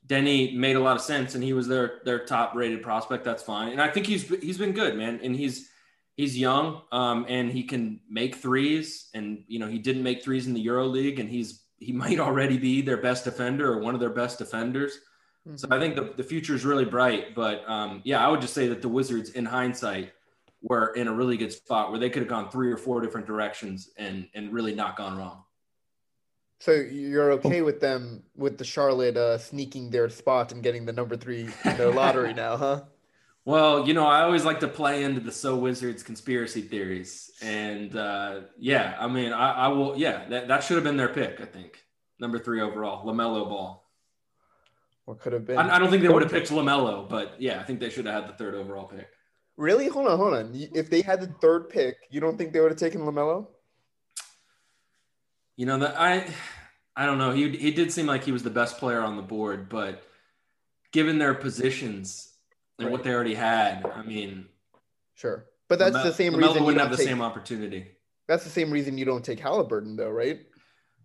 S4: Deni made a lot of sense, and he was their their top rated prospect. That's fine, and I think he's he's been good, man. And he's he's young, um, and he can make threes. And you know, he didn't make threes in the Euro League, and he's he might already be their best defender or one of their best defenders. So I think the, the future is really bright. But um, yeah, I would just say that the Wizards, in hindsight, were in a really good spot where they could have gone three or four different directions and and really not gone wrong.
S6: So you're okay with them with the Charlotte uh, sneaking their spot and getting the number three in their lottery now, huh?
S4: Well, you know, I always like to play into the So Wizards conspiracy theories. And uh, yeah, I mean, I, I will, yeah, that, that should have been their pick, I think. Number three overall, LaMelo Ball.
S6: What could have been?
S4: I, I don't think they would have picked LaMelo, but yeah, I think they should have had the third overall pick.
S6: Really? Hold on, hold on. If they had the third pick, you don't think they would have taken Lamelo?
S4: You know, that I, I don't know. He, he did seem like he was the best player on the board, but given their positions and what they already had, I mean,
S6: Sure, but that's
S4: Lame-
S6: the same
S4: LaMelo
S6: reason you
S4: wouldn't
S6: don't
S4: have the
S6: take,
S4: same opportunity.
S6: That's the same reason you don't take Halliburton, though, right?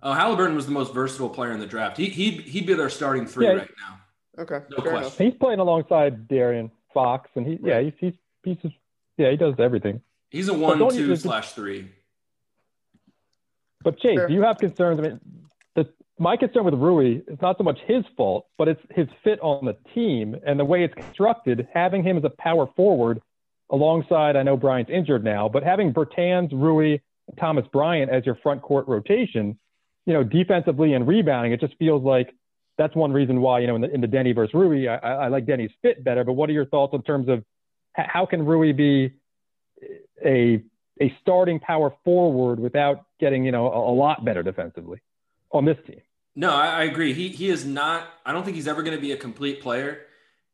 S4: Oh, Halliburton was the most versatile player in the draft. He he'd, he'd be their starting three
S5: Yeah.
S4: right now.
S6: Okay,
S4: No question.
S6: enough.
S5: He's playing alongside De'Aaron Fox, and he yeah he's he's, he's just, yeah he does everything.
S4: He's a one, two
S5: just-
S4: slash three.
S5: But Chase,
S6: Sure.
S5: do you have concerns? I mean, the, my concern with Rui is not so much his fault, but it's his fit on the team and the way it's constructed. Having him as a power forward alongside, I know Bryant's injured now, but having Bertans, Rui, Thomas Bryant as your front court rotation, you know, defensively and rebounding, it just feels like that's one reason why, you know, in the, in the Deni versus Rui, I, I like Deni's fit better. But what are your thoughts in terms of how can Rui be a a starting power forward without getting you know a, a lot better defensively on this team.
S4: No, I, I agree. He he is not. I don't think he's ever going to be a complete player.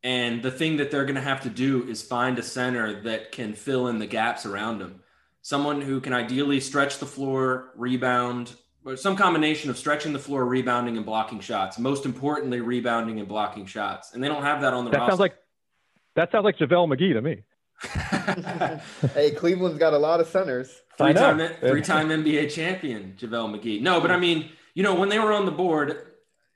S4: And the thing that they're going to have to do is find a center that can fill in the gaps around him. Someone who can ideally stretch the floor, rebound, or some combination of stretching the floor, rebounding, and blocking shots. Most importantly, rebounding and blocking shots. And they don't have that on the
S5: That
S4: roster.
S5: sounds like that sounds like JaVale McGee to me.
S6: hey, Cleveland's got a lot of centers.
S4: Three-time, three-time NBA champion, JaVale McGee. No, but I mean, you know, when they were on the board,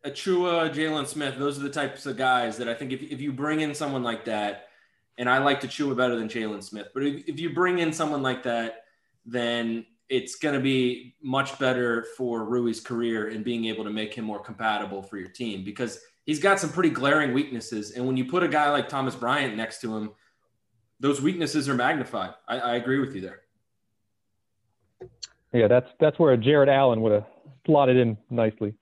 S4: Achiuwa, Jalen Smith, those are the types of guys that I think if, if you bring in someone like that, and I like to chew Achiuwa better than Jalen Smith, but if, if you bring in someone like that, then it's going to be much better for Rui's career and being able to make him more compatible for your team because he's got some pretty glaring weaknesses. And when you put a guy like Thomas Bryant next to him, those weaknesses are magnified. I, I agree with you there.
S5: Yeah, that's that's where a Jarrett Allen would have slotted in nicely.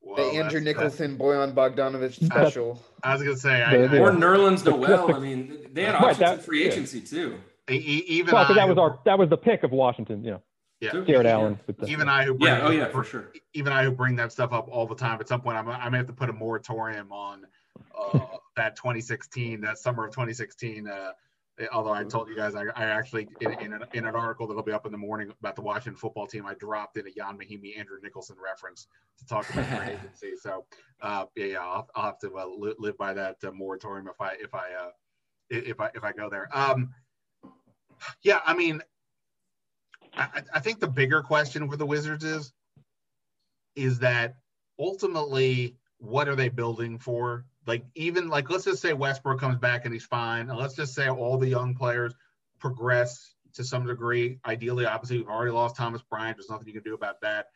S2: Well,
S6: the Andrew
S2: that's-
S6: Nicholson, Bojan
S5: Bogdanovic
S6: special.
S2: I was gonna say, I,
S5: The-
S2: I,
S4: Or
S5: Yeah.
S4: Nerlens
S5: The-
S4: Noel. I mean, they had
S5: Right,
S4: options
S5: that-
S4: in free
S5: yeah.
S4: agency too.
S2: e- e- even
S5: Well,
S2: I,
S5: because that was our that was the pick of Washington. You know,
S2: yeah,
S4: Too.
S5: Jared
S4: Yeah.
S5: Allen. with the-
S2: even I who bring,
S4: Yeah. Oh yeah, for sure.
S2: even I who bring that stuff up all the time. At some point, I'm, I may have to put a moratorium on uh, that 2016, that summer of 2016. Uh, although I told you guys, I, I actually in, in, an, in an article that'll be up in the morning about the Washington football team, I dropped in a Ian Mahinmi, Andrew Nicholson reference to talk about free agency. So uh, yeah, yeah, I'll, I'll have to uh, li- live by that uh, moratorium if I if I uh, i- if I if I go there. Um, yeah, I mean, I, I- think the bigger question with the Wizards is is that ultimately what are they building for? Like even like let's just say Westbrook comes back and he's fine, and let's just say all the young players progress to some degree. Ideally, obviously, we've already lost Thomas Bryant. There's nothing you can do about that.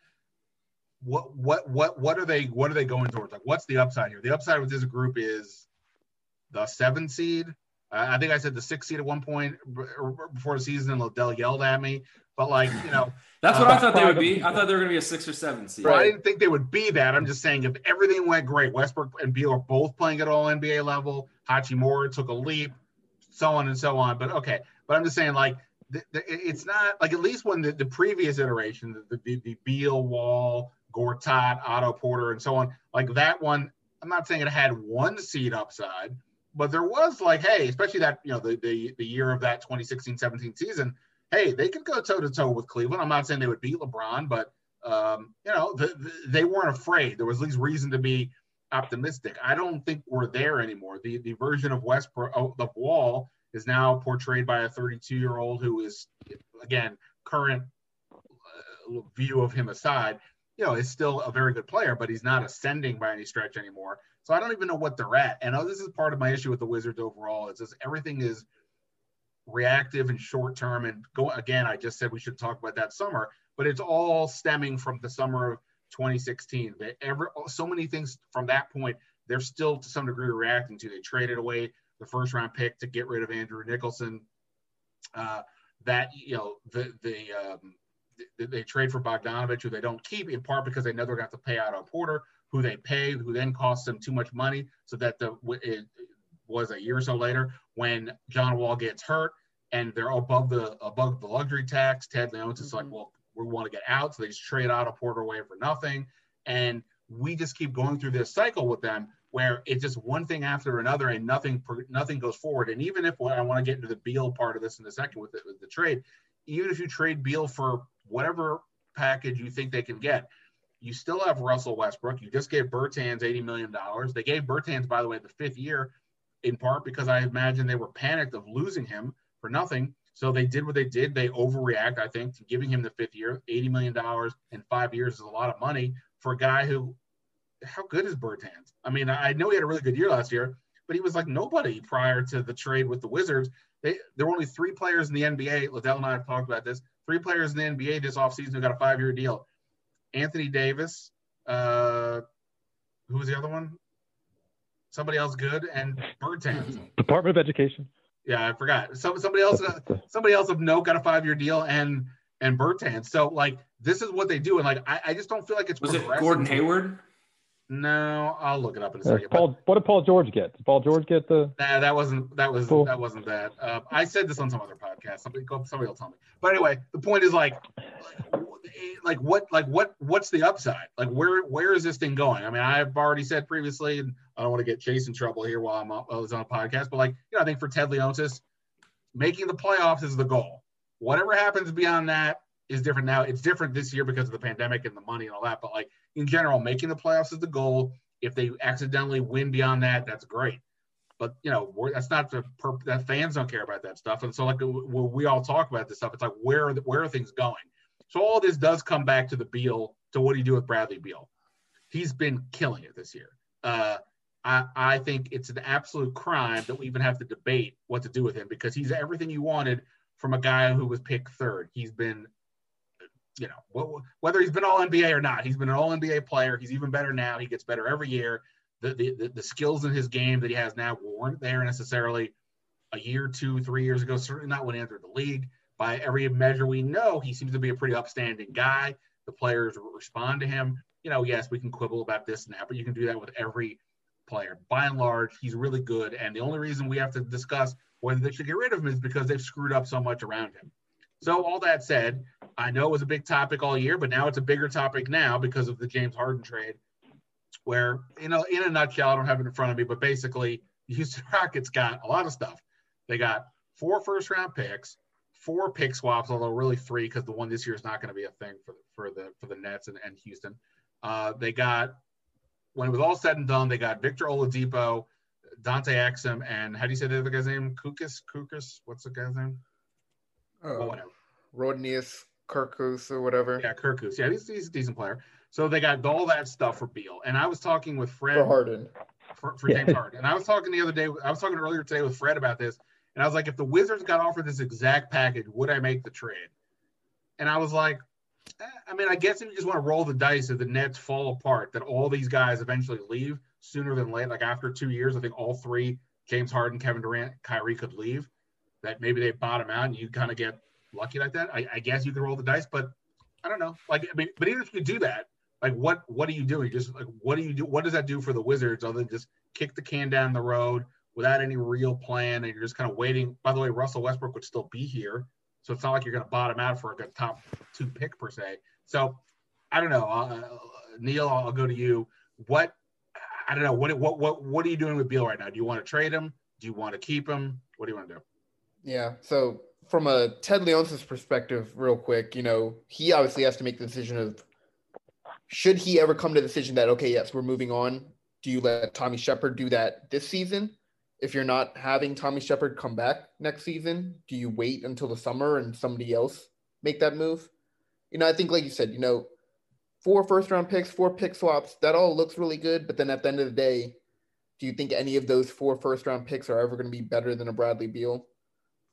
S2: What what what what are they what are they going towards? Like what's the upside here? The upside with this group is the seven seed. Uh, I think I said the six seed at one point b- before the season, and Ledell yelled at me. But like you know,
S4: That's what
S2: Uh,
S4: I thought they would be. I thought they were going to be a six or seven seed.
S2: well, I didn't think they would be that. I'm just saying if everything went great, Westbrook and Beal are both playing at all NBA level. Hachimura took a leap, so on and so on. But okay, but I'm just saying like the, the, it's not like at least when the, the previous iteration, the, the the Beal Wall, Gortat, Otto Porter, and so on, like that one. I'm not saying it had one seed upside, but there was like, hey, especially that you know the the, the year of that 2016-17 season. Hey, they could go toe to toe with Cleveland. I'm not saying they would beat LeBron, but um, you know, the, the, they weren't afraid. There was at least reason to be optimistic. I don't think we're there anymore. The the version of Westbrook, oh, the Wall, is now portrayed by a 32 year old who is, again, current uh, view of him aside, you know, is still a very good player, but he's not ascending by any stretch anymore. So I don't even know what they're at. And uh, this is part of my issue with the Wizards overall. Is just everything is reactive and short term. And go again, I just said we should talk about that summer, but it's all stemming from the summer of 2016. They ever so many things from that point, they're still to some degree reacting to. They traded away the first round pick to get rid of Andrew Nicholson. Uh, that you know the the um, they, they trade for Bogdanovic, who they don't keep in part because they know they're going to have to pay out on Porter, who they pay, who then costs them too much money, so that the it was a year or so later when John Wall gets hurt and they're above the above the luxury tax. Ted Leonsis is like,
S6: Mhm.
S2: well, we want to get out, so they just trade out a Porter away for nothing, and we just keep going through this cycle with them where it's just one thing after another and nothing nothing goes forward. And even if I want to get into the Beal part of this in a second with the, with the trade, even if you trade Beal for whatever package you think they can get, you still have Russell Westbrook. You just gave Bertans $80 million. They gave Bertans, by the way, the fifth year, in part because I imagine they were panicked of losing him for nothing. So they did what they did. They overreact, I think, to giving him the fifth year. $80 million in five years is a lot of money for a guy who, how good is Bertans? I mean, I know he had a really good year last year, but he was like nobody prior to the trade with the Wizards. They, there were only three players in the NBA. Ledell and I have talked about this. Three players in the NBA this offseason who got a five year deal Anthony Davis, uh, who was the other one? Somebody else good, and Bertans.
S5: Department of Education.
S2: Yeah, I forgot. So somebody else, somebody else of note got a five year deal, and and Bertans. So like this is what they do, and like I, I just don't feel like it's.
S4: Was it Gordon Hayward?
S2: No, I'll look it up in a
S5: Uh,
S2: second.
S5: Paul, what did Paul George get? Did Paul George get the?
S2: Nah, that wasn't that was
S5: Cool.
S2: that wasn't that. Uh, I said this on some other podcast. Somebody go, somebody will tell me. But anyway, the point is like, like what like what what's the upside? Like where where is this thing going? I mean, I've already said previously, and I don't want to get Chase in trouble here while I'm while I was on a podcast. But like, you know, I think for Ted Leonsis, making the playoffs is the goal. Whatever happens beyond that is different. Now it's different this year because of the pandemic and the money and all that. But like in general, making the playoffs is the goal. If they accidentally win beyond that, that's great. But you know that's not the purpose that fans don't care about that stuff. And so like we all talk about this stuff. It's like where are the, where are things going? So all this does come back to the Beal to what do you do with Bradley Beal? He's been killing it this year. Uh, I, I think it's an absolute crime that we even have to debate what to do with him because he's everything you wanted from a guy who was picked third. He's been you know wh- whether he's been all NBA or not he's been an all NBA player he's even better now he gets better every year the, the, the skills in his game that he has now weren't there necessarily a year, two, three years ago. Certainly not when he entered the league. By every measure we know, he seems to be a pretty upstanding guy. The players respond to him. You know, yes, we can quibble about this and that, but you can do that with every player. By and large, he's really good. And the only reason we have to discuss whether they should get rid of him is because they've screwed up so much around him. So, all that said, I know it was a big topic all year, but now it's a bigger topic now because of the James Harden trade where you know in a nutshell i don't have it in front of me but basically the houston rockets got a lot of stuff. They got four first round picks four pick swaps although really three because the one this year is not going to be a thing for, for the for the nets and, and houston. Uh, they got when it was all said and done they got victor oladipo dante exum and how do you say the other guy's name? Kukas kukas what's the guy's name? Oh,
S6: Oh,
S2: whatever.
S6: Rodnius, Kirkus, or whatever.
S2: yeah kirkus yeah he's, he's a decent player so they got all that stuff for beal and i was talking with fred
S6: For Harden.
S2: for, for James Harden. And I was talking the other day, I was talking earlier today with Fred about this, and I was like, if the Wizards got offered this exact package, would I make the trade? And I was like, eh, I mean, I guess if you just want to roll the dice if the Nets fall apart, that all these guys eventually leave sooner than late, like after two years, I think all three, James Harden, Kevin Durant, Kyrie could leave, that maybe they bottom out and you kind of get lucky like that. I, I guess you could roll the dice, but I don't know. Like, I mean, but even if you do that, like what what are you doing? Just like what do you do? What does that do for the Wizards other than just kick the can down the road without any real plan and you're just kind of waiting? By the way, Russell Westbrook would still be here, so it's not like you're going to bottom out for a top two pick per se. So I don't know, uh, Neil. I'll go to you. What I don't know. What what what what are you doing with Beal right now? Do you want to trade him? Do you want to keep him? What do you want to do?
S6: Yeah. So from a Ted Leonsis perspective, real quick, you know, he obviously has to make the decision of should he ever come to the decision that okay, yes, we're moving on. Do you let Tommy Sheppard do that this season? If you're not having Tommy Sheppard come back next season, do you wait until the summer and somebody else make that move? You know, I think like you said, you know, four first round picks, four pick swaps, that all looks really good, but then at the end of the day, do you think any of those four first round picks are ever going to be better than a Bradley Beal?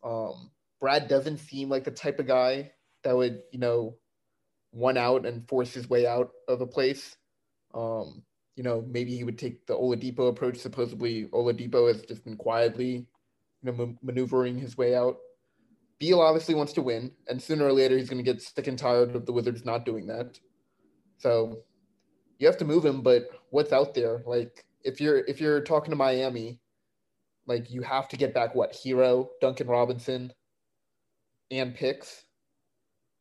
S6: Um, Brad doesn't seem like the type of guy that would, you know, one out and force his way out of a place. Um, you know, maybe he would take the Oladipo approach. Supposedly, Oladipo has just been quietly, you know, ma- maneuvering his way out. Beal obviously wants to win, and sooner or later he's going to get sick and tired of the Wizards not doing that. So you have to move him, but what's out there? Like if you're if you're talking to Miami, like you have to get back what Herro, Duncan Robinson, and picks.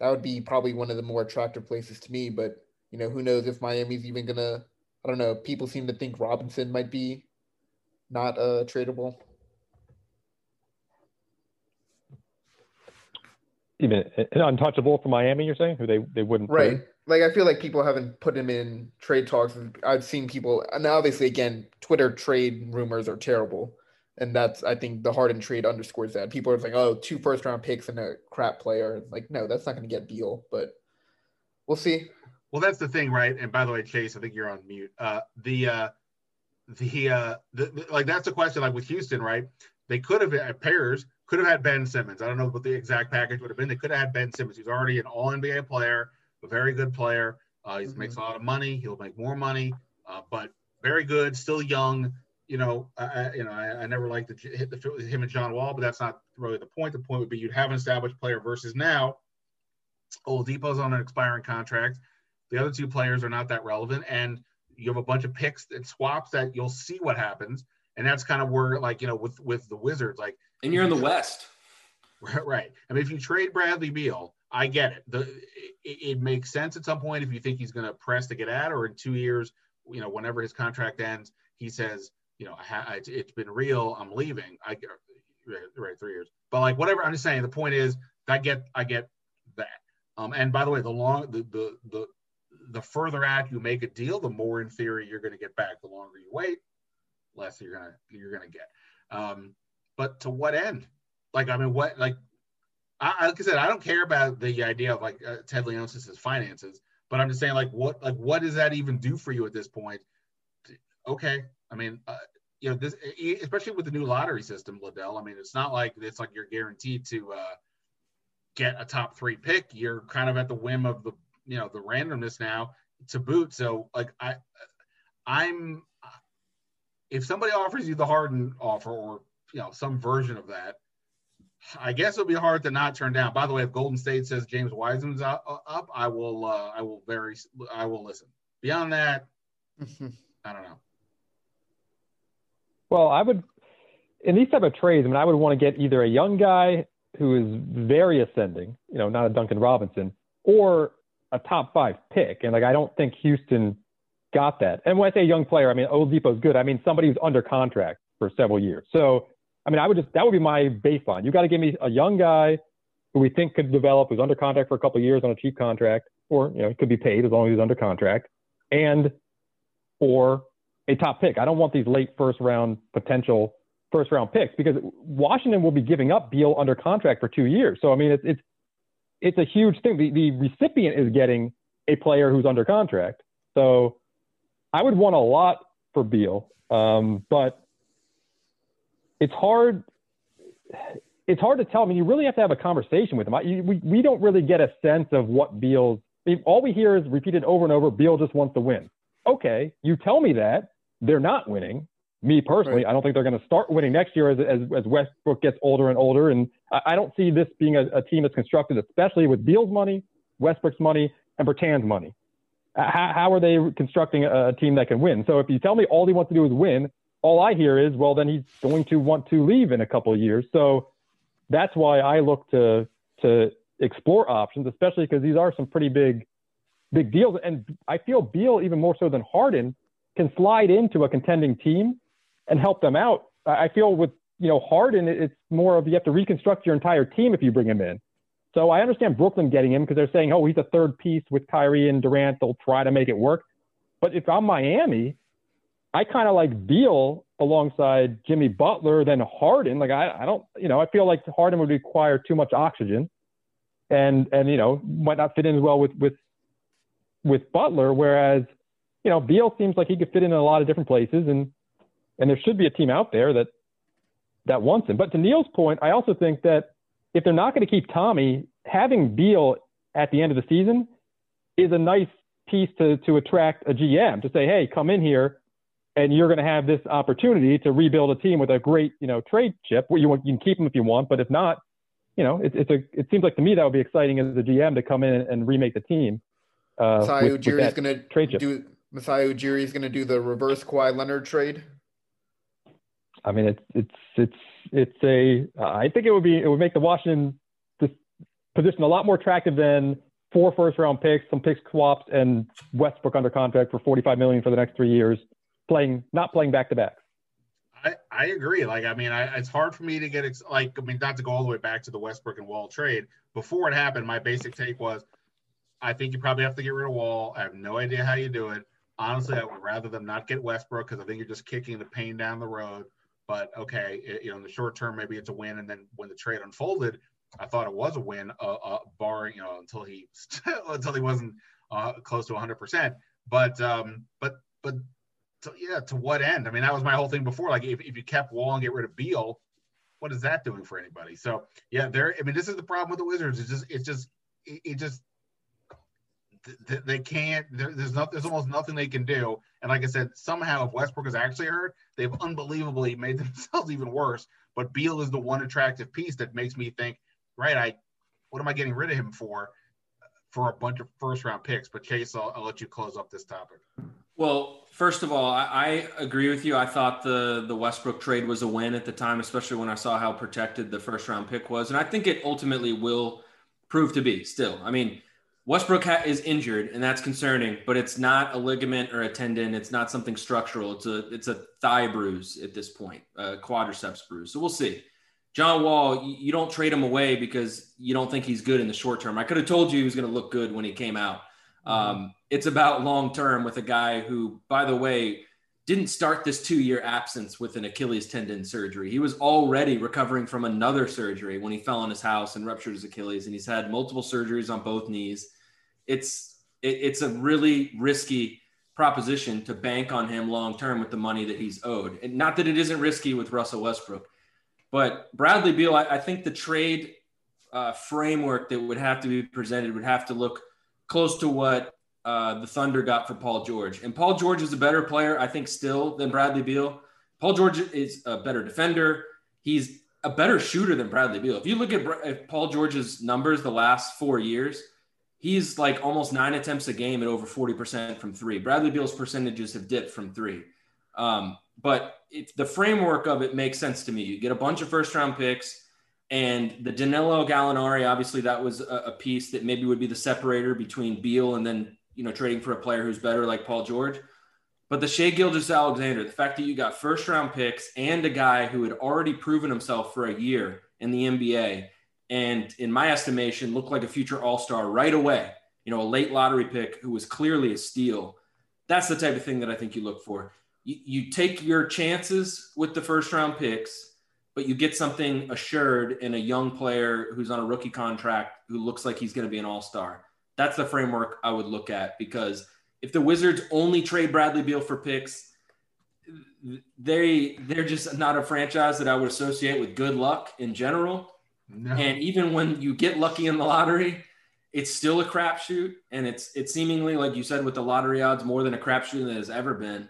S6: That would be probably one of the more attractive places to me. But you know, who knows if Miami's even gonna? I don't know. People seem to think Robinson might be not uh, tradable.
S5: Even untouchable for Miami, you're saying, who they they wouldn't
S6: Right.
S5: trade?
S6: Like I feel like people haven't put him in trade talks. I've seen people, and obviously, again, Twitter trade rumors are terrible. And that's I think the Harden trade underscores that. People are like, oh, two first round picks and a crap player. Like, no, that's not going to get Beal, but we'll see.
S2: Well, that's the thing, right? And by the way, Chase, I think you're on mute. Uh, the uh, the, uh, the, the like that's a question like with Houston, right? They could have had pairs, could have had Ben Simmons. I don't know what the exact package would have been. They could have had Ben Simmons. He's already an All NBA player, a very good player. Uh, he mm-hmm. makes a lot of money. He'll make more money, uh, but very good, still young. You know, I, you know, I, I never liked to hit the fit with him and John Wall, but that's not really the point. The point would be you'd have an established player versus now. Oladipo's on an expiring contract. The other two players are not that relevant, and you have a bunch of picks and swaps that you'll see what happens. And that's kind of where, like, you know, with with the Wizards, like,
S4: and you're in the West,
S2: right? I mean, if you trade Bradley Beal, I get it. The it, it makes sense at some point if you think he's going to press to get out, or in two years, you know, whenever his contract ends, he says, you know, it's been real. I'm leaving. I get right three years, but like whatever. I'm just saying. The point is, I get I get that. Um, and by the way, the long the the the the further out you make a deal, the more in theory you're going to get back. The longer you wait, less you're gonna you're gonna get. Um, but to what end? Like I mean, what like I, like I said, I don't care about the idea of like uh, Ted Leonsis' finances, but I'm just saying like what like what does that even do for you at this point? Okay, I mean, uh, you know this especially with the new lottery system, Ledell. I mean, it's not like it's like you're guaranteed to uh, get a top three pick. You're kind of at the whim of the you know the randomness now to boot. So like I, I'm if somebody offers you the Harden offer or you know some version of that, I guess it'll be hard to not turn down. By the way, if Golden State says James Wiseman's up, up I will uh, I will very I will listen. Beyond that, I don't know.
S5: Well, I would in these type of trades. I mean, I would want to get either a young guy who is very ascending, you know, not a Duncan Robinson, or a top five pick. And like, I don't think Houston got that. And when I say young player, I mean, Oladipo's good. I mean, somebody who's under contract for several years. So, I mean, I would just, that would be my baseline. You got to give me a young guy who we think could develop, who's under contract for a couple of years on a cheap contract, or, you know, could be paid as long as he's under contract, and, or a top pick. I don't want these late first round potential first round picks because Washington will be giving up Beal under contract for two years. So, I mean, it's, it's, it's a huge thing. The, the recipient is getting a player who's under contract. So I would want a lot for Beal, um, but it's hard. It's hard to tell. I mean, you really have to have a conversation with him. I, we, we don't really get a sense of what Beal's. All we hear is repeated over and over. Beal just wants to win. Okay, you tell me that they're not winning me personally, right. I don't think they're going to start winning next year as, as, as Westbrook gets older and older. And I, I don't see this being a, a, team that's constructed, especially with Beal's money, Westbrook's money, and Bertan's money. Uh, how, how, are they constructing a, a, team that can win? So if you tell me all he wants to do is win, all I hear is, well, then he's going to want to leave in a couple of years. So that's why I look to to explore options, especially because these are some pretty big big deals. And I feel Beal, even more so than Harden, can slide into a contending team and help them out. I feel with you know Harden, it's more of you have to reconstruct your entire team if you bring him in. So I understand Brooklyn getting him because they're saying, oh, he's a third piece with Kyrie and Durant. They'll try to make it work. But if I'm Miami, I kind of like Beal alongside Jimmy Butler than Harden. Like I, I don't, you know, I feel like Harden would require too much oxygen, and and you know might not fit in as well with with with Butler. Whereas, you know, Beal seems like he could fit in, in a lot of different places, and and there should be a team out there that that wants him. But to Neil's point, I also think that if they're not going to keep Tommy, having Beal at the end of the season is a nice piece to to attract a GM to say, hey, come in here, and you're going to have this opportunity to rebuild a team with a great you know trade chip. Where you want, you can keep him if you want, but if not, you know, it, it's a it seems like to me that would be exciting as a GM to come in and, remake the team.
S6: Uh, Ujiri is going to do Masai Ujiri is going to do the reverse Kawhi Leonard trade.
S5: I mean, it's it's it's it's a. I think it would be it would make the Washington position a lot more attractive than four first round picks, some picks swaps, and Westbrook under contract for forty five million for the next three years, playing not playing back to back.
S2: I, I agree. Like, I mean, I, it's hard for me to get ex- like, I mean, not to go all the way back to the Westbrook and Wall trade. Before it happened, my basic take was, I think you probably have to get rid of Wall. I have no idea how you do it. Honestly, I would rather them not get Westbrook because I think you're just kicking the pain down the road. but okay, it, you know, in the short term, maybe it's a win. And then when the trade unfolded, I thought it was a win, uh, uh, barring you know until he until he wasn't uh, close to 100. percent But um, but but to, yeah, to what end? I mean, that was my whole thing before. Like, if, if you kept Wall and get rid of Beal, what is that doing for anybody? So yeah, there. I mean, this is the problem with the Wizards. It's just it's just it, it just they can't. There's not. There's almost nothing they can do. And like I said, somehow if Westbrook is actually hurt, they've unbelievably made themselves even worse. But Beal is the one attractive piece that makes me think, right? I, what am I getting rid of him for? For a bunch of first round picks. But Chase, I'll, I'll let you close up this topic.
S4: Well, first of all, I, I, agree with you. I thought the the Westbrook trade was a win at the time, especially when I saw how protected the first round pick was, and I think it ultimately will prove to be. Still, I mean Westbrook ha- is injured, and that's concerning. But it's not a ligament or a tendon. It's not something structural. It's a it's a thigh bruise at this point, a quadriceps bruise. So we'll see. John Wall, you, you don't trade him away because you don't think he's good in the short term. I could have told you he was going to look good when he came out. Mm-hmm. Um, it's about long term with a guy who, by the way, didn't start this two year absence with an Achilles tendon surgery. He was already recovering from another surgery when he fell on his house and ruptured his Achilles, and he's had multiple surgeries on both knees. It's it, it's a really risky proposition to bank on him long term with the money that he's owed. And not that it isn't risky with Russell Westbrook, but Bradley Beal, I, I think the trade uh, framework that would have to be presented would have to look close to what uh, the Thunder got for Paul George. And Paul George is a better player, I think, still than Bradley Beal. Paul George is a better defender. He's a better shooter than Bradley Beal. If you look at Paul George's numbers the last four years, he's like almost nine attempts a game at over 40% from three. Bradley Beal's percentages have dipped from three. Um, but if the framework of it makes sense to me. You get a bunch of first round picks and the Danilo Gallinari, obviously that was a, a piece that maybe would be the separator between Beal and then you know, trading for a player who's better like Paul George. But the Shai Gilgeous-Alexander, the fact that you got first round picks and a guy who had already proven himself for a year in the NBA, and in my estimation, looked like a future All Star right away. You know, a late lottery pick who was clearly a steal. That's the type of thing that I think you look for. You, you take your chances with the first round picks, but you get something assured in a young player who's on a rookie contract who looks like he's going to be an All Star that's the framework I would look at because if the Wizards only trade Bradley Beal for picks, they they're just not a franchise that I would associate with good luck in general. No. And even when you get lucky in the lottery, it's still a crapshoot, and it's it's seemingly like you said with the lottery odds more than a crapshoot than it has ever been.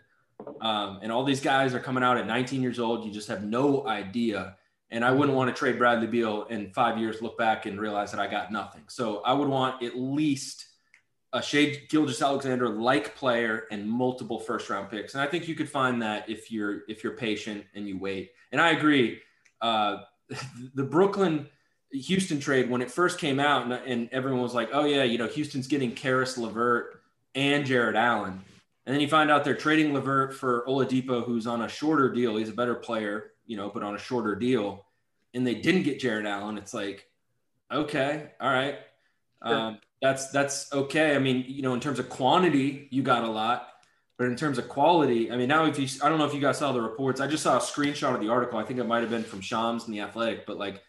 S4: Um, and all these guys are coming out at 19 years old. You just have no idea and I wouldn't want to trade Bradley Beal in five years, look back and realize that I got nothing. So I would want at least a Shai Gilgeous-Alexander like player and multiple first round picks. And I think you could find that if you're if you're patient and you wait. And I agree. Uh, the Brooklyn Houston trade when it first came out, and, and, everyone was like, "Oh yeah, you know Houston's getting Caris LeVert and Jarrett Allen," and then you find out they're trading LeVert for Oladipo, who's on a shorter deal. He's a better player, you know, but on a shorter deal, and they didn't get Jarrett Allen, it's like, okay, all right, sure. um, that's that's okay. I mean, you know, in terms of quantity, you got a lot, but in terms of quality, I mean, now if you, I don't know if you guys saw the reports. I just saw a screenshot of the article. I think it might have been from Shams and the Athletic, but like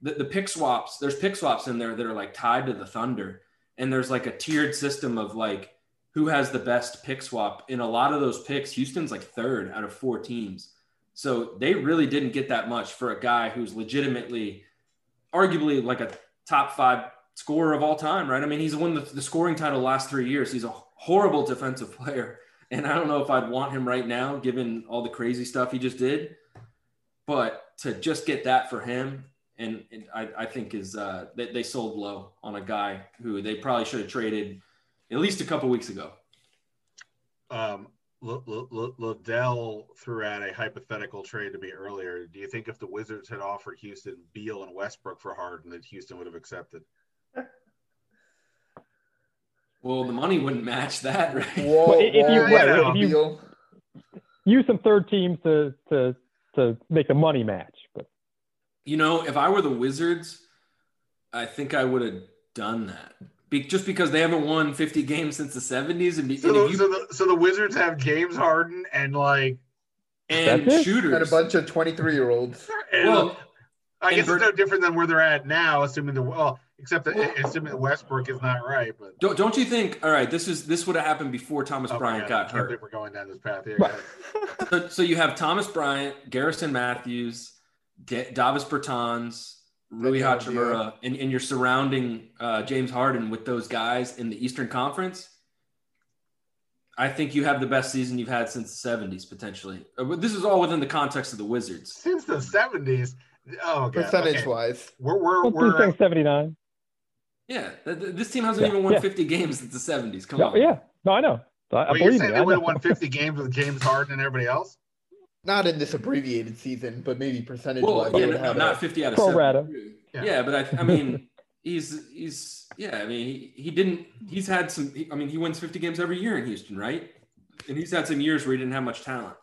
S4: the, the pick swaps, there's pick swaps in there that are like tied to the Thunder, and there's like a tiered system of like who has the best pick swap. In a lot of those picks, Houston's like third out of four teams. So they really didn't get that much for a guy who's legitimately, arguably like a top five scorer of all time, right? I mean, he's won the, the scoring title last three years. He's a horrible defensive player. And I don't know if I'd want him right now, given all the crazy stuff he just did. But to just get that for him, and, and I, I, think is uh, they, they sold low on a guy who they probably should have traded at least a couple weeks ago.
S2: Um, Ledell threw out a hypothetical trade to me earlier. Do you think if the Wizards had offered Houston Beal and Westbrook for Harden, that Houston would have accepted?
S4: Well, the money wouldn't match that, right?
S5: Whoa, if you, if you use some third teams to to to make a money match, but
S4: you know, if I were the Wizards, I think I would have done that. Be, just because they haven't won 50 games since the 70s. And, be,
S2: so,
S4: and
S2: you, so, the, so the Wizards have James Harden and like
S4: and
S5: That's it?
S4: shooters.
S6: And a bunch of 23 year olds.
S4: Well,
S2: I guess
S4: Bert-
S2: it's no different than where they're at now, assuming the well, except that
S4: Well-
S2: assuming that Westbrook is not right. But
S4: don't, don't you think? All right, this is this would have happened before Thomas
S2: oh
S4: Bryant
S2: God, I
S4: got
S2: can't
S4: hurt.
S2: we're going down this path here.
S4: So, so you have Thomas Bryant, Garrison Matthews, D- Davis Bertans, Rui
S6: Yeah,
S4: Hachimura, and, and you're surrounding uh, James Harden with those guys in the Eastern Conference. I think you have the best season you've had since the 70s, potentially. Uh, but This is all within the context of the Wizards.
S2: Since the seventies. Oh, God.
S6: Percentage
S2: okay.
S6: wise.
S2: We're we're we're
S5: 79.
S4: Yeah, th- th- this team hasn't
S5: Yeah,
S4: even won
S5: yeah.
S4: 50 games since the 70s. Come
S5: No,
S4: on.
S5: yeah. No, I know. I, I
S2: Well, you're saying
S5: me.
S2: they would have won 50 games with James Harden and everybody else?
S6: Not in this abbreviated season, but maybe percentage
S4: Well,
S6: wise.
S4: yeah, no, not
S6: a-
S4: 50 out of
S5: Pro
S4: 70.
S5: rata.
S4: Yeah.
S2: Yeah.
S4: but I, I mean, he's he's yeah. I mean, he, he didn't. He's had some. I mean, he wins 50 games every year in Houston, right? And he's had some years where he didn't have much talent.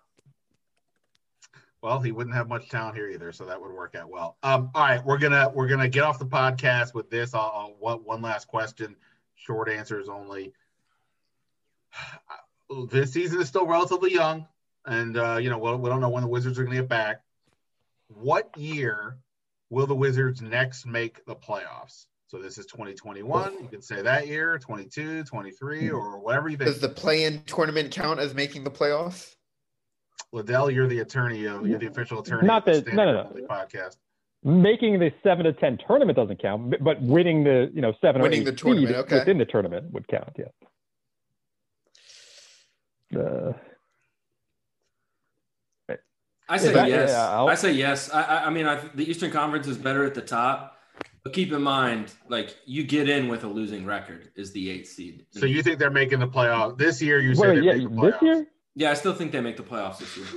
S2: Well, he wouldn't have much talent here either, so that would work out well. Um, all right, we're gonna we're gonna get off the podcast with this. I'll, I'll one, one last question, short answers only. This season is still relatively young, and uh, you know we we don't know when the Wizards are gonna get back. What year will the Wizards next make the playoffs? So this is 2021. You can say that year, 22, 23, or whatever you think.
S6: Does the play-in tournament count as making the playoffs?
S2: Ledell, you're the attorney of you're the official attorney
S5: Not
S2: of the
S5: that- no, no, no.
S2: Podcast.
S5: Making the seven to ten tournament doesn't count, but- but winning the you know seven
S6: Winning
S5: or eight
S6: the tournament, okay.
S5: within the tournament would count. Yeah. Uh,
S4: I say
S5: that-
S4: yes.
S5: yeah, I'll-
S4: say yes. I, I, I mean, I, the Eastern Conference is better at the top, but keep in mind, like you get in with a losing record is the eighth seed.
S2: So you think they're making the playoff this year? You say
S5: wait, yeah, this year?
S4: yeah, I still think they make the playoffs this year.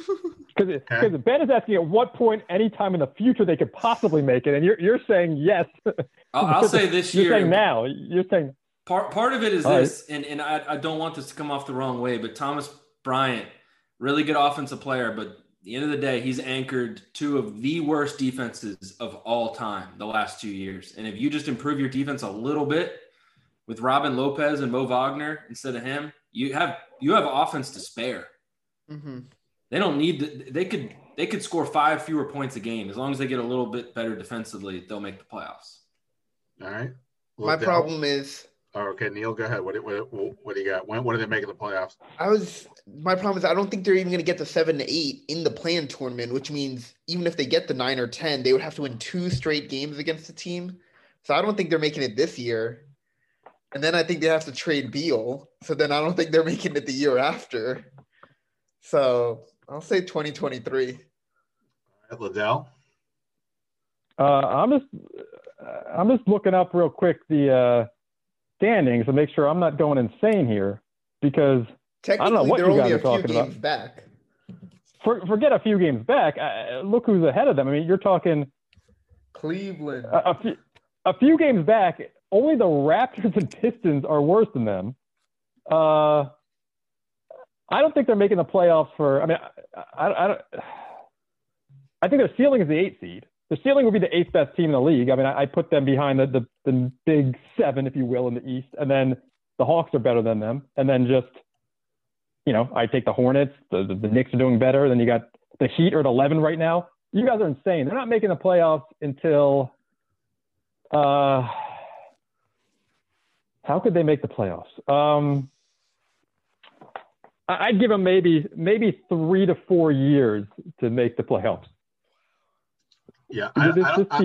S5: Because
S2: Okay.
S5: Ben is asking at what point, anytime in the future, they could possibly make it, and you're you're saying yes.
S4: I'll, I'll say this year.
S5: You're
S4: year.
S5: saying now. You're saying
S4: Part part of it is
S5: All right.
S4: this, and, and I, I don't want this to come off the wrong way, but Thomas Bryant, really good offensive player, but at the end of the day, he's anchored two of the worst defenses of all time the last two years. And if you just improve your defense a little bit with Robin Lopez and Mo Wagner instead of him, you have you have offense to spare.
S6: Mm-hmm.
S4: They don't need to, they could they could score five fewer points a game as long as they get a little bit better defensively. They'll make the playoffs.
S2: All right.
S6: My problem is
S2: Oh, okay, Neil, go ahead. What do- what what, what do you got? When when are they making the playoffs?
S6: I was my problem is I don't think they're even going to get the seven to eight in the play-in tournament, which means even if they get the nine or ten, they would have to win two straight games against the team. So I don't think they're making it this year. And then I think they have to trade Beal. So then I don't think they're making it the year after. So I'll say 2023.
S2: All right, Ledell.
S5: uh, I'm just uh, I'm just looking up real quick the uh, standings to make sure I'm not going insane here because
S6: Technically,
S5: know what you guys are talking about.
S6: back.
S5: for, forget a few games back. Uh, look who's ahead of them. I mean, you're talking
S6: Cleveland.
S5: a, a, few, a few games back. Only the Raptors and Pistons are worse than them. Uh, I don't think they're making the playoffs for. I mean, I, I, I don't. I think their ceiling is the eight seed. The ceiling would be the eighth best team in the league. I mean, I, I put them behind the, the the big seven, if you will, in the East, and then the Hawks are better than them, and then just you know, I take the Hornets. The, the, the Knicks are doing better. Then you got the Heat are at 11 right now. You guys are insane. They're not making the playoffs until. Uh, how could they make the playoffs? Um, I'd give them maybe maybe three to four years to make the playoffs.
S2: Yeah, I, I
S5: this
S2: don't,
S5: this
S2: I-
S5: is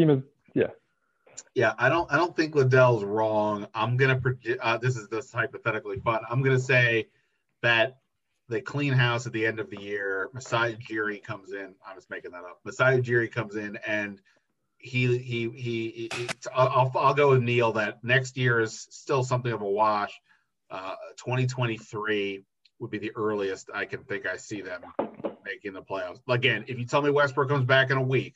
S2: yeah, I don't I don't think Ledell's wrong. I'm gonna project. Uh, this is this hypothetically fun. I'm gonna say that they clean house at the end of the year. Masai Ujiri comes in. I was making that up. Masai Ujiri comes in and he he he. he I'll, I'll I'll go with Neil that next year is still something of a wash. Uh, 2023 would be the earliest I can think I see them making the playoffs. Again, if you tell me Westbrook comes back in a week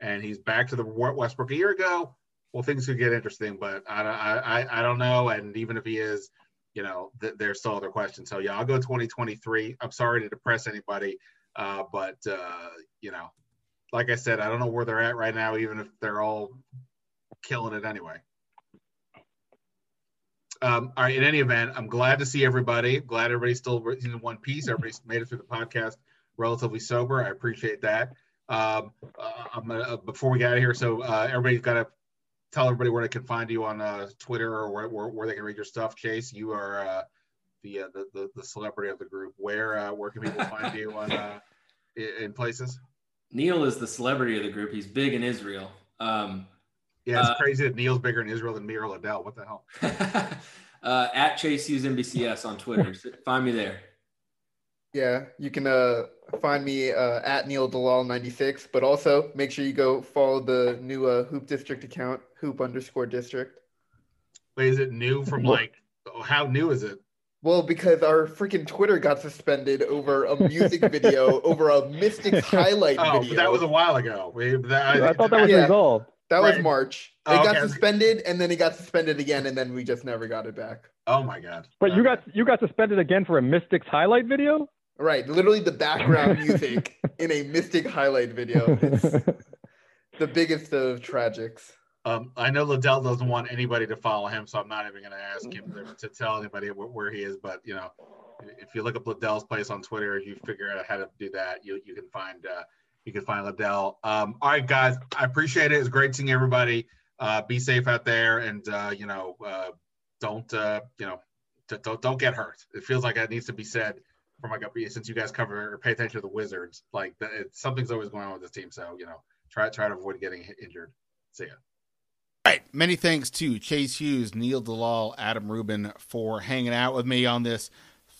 S2: and he's back to the Westbrook a year ago, well, things could get interesting. But I I I, don't know. And even if he is, you know, th- there's still other questions. So yeah, I'll go 2023. I'm sorry to depress anybody, uh, but uh, you know, like I said, I don't know where they're at right now, even if they're all killing it anyway. Um, all right. In any event, I'm glad to see everybody. Glad everybody's still in one piece. Everybody's made it through the podcast relatively sober. I appreciate that. Um, uh, I'm gonna, uh, before we get out of here, so uh, everybody's got to tell everybody where they can find you on uh, Twitter or where, where, where, they can read your stuff. Chase, you are uh, the, uh, the, the the celebrity of the group. Where uh, where can people find you on uh, in places?
S4: Neil is the celebrity of the group. He's big in Israel. Um,
S2: yeah, it's uh, crazy that Neil's bigger in Israel than me or Ledell. What the hell?
S4: uh, at Chase Hughes NBCS on Twitter. Find me there.
S6: Yeah, you can uh, find me uh, at Neil Dalal 96, but also make sure you go follow the new uh, Hoop District account, Hoop underscore District.
S2: Wait, is it new from like? How new is it?
S6: Well, because our freaking Twitter got suspended over a music video, over a Mystics highlight
S2: oh,
S6: video.
S2: that was a while ago. We,
S5: that, I, thought that was yeah, resolved.
S6: That right. was March. It oh, got okay. suspended, and then it got suspended again, and then we just never got it back.
S2: Oh my god!
S5: But okay. you got you got suspended again for a Mystics highlight video.
S6: Right, literally the background music in a Mystic highlight video. It's the biggest of tragics.
S2: Um, I know Ledell doesn't want anybody to follow him, so I'm not even going to ask him to, tell anybody where, where, he is. But you know, if you look up Ledell's place on Twitter, you figure out how to do that. You you can find uh, you can find Ledell. Um, all right, guys, I appreciate it. It's great seeing everybody. Uh, be safe out there, and uh, you know, uh, don't uh, you know, don't don't get hurt. It feels like that needs to be said from like since you guys cover or pay attention to the Wizards, like it, something's always going on with this team. So you know, try try to avoid getting injured. See ya.
S3: All right. Many thanks to Chase Hughes, Neil Dalal, Adam Rubin for hanging out with me on this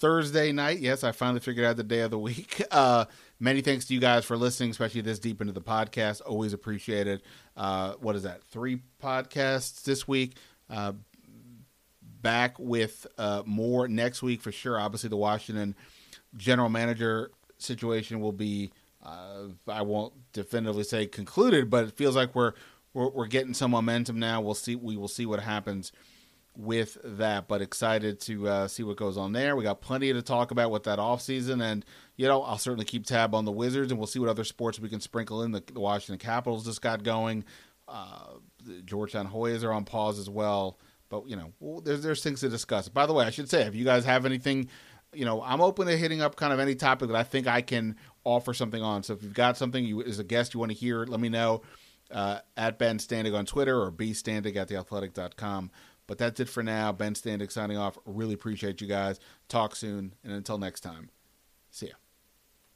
S3: Thursday night. Yes, I finally figured out the day of the week. Uh, many thanks to you guys for listening, especially this deep into the podcast. Always appreciate it. Uh, what is that? Three podcasts this week. Uh, back with uh, more next week for sure. Obviously, the Washington general manager situation will be uh, I won't definitively say concluded, but it feels like we're, we're we're getting some momentum now. We'll see. We will see what happens with that. But excited to uh, see what goes on there. We got plenty to talk about with that off season, and you know I'll certainly keep tab on the Wizards, and we'll see what other sports we can sprinkle in. The, the Washington Capitals just got going. Uh, the Georgetown Hoyas are on pause as well. But you know, there's there's things to discuss. By the way, I should say, if you guys have anything you know, I'm open to hitting up kind of any topic that I think I can offer something on. So if you've got something you as a guest you want to hear, let me know uh, at Ben Standig on Twitter or bstandig at theathletic.com. But that's it for now. Ben Standig signing off. Really appreciate you guys. Talk soon. And until next time, see ya.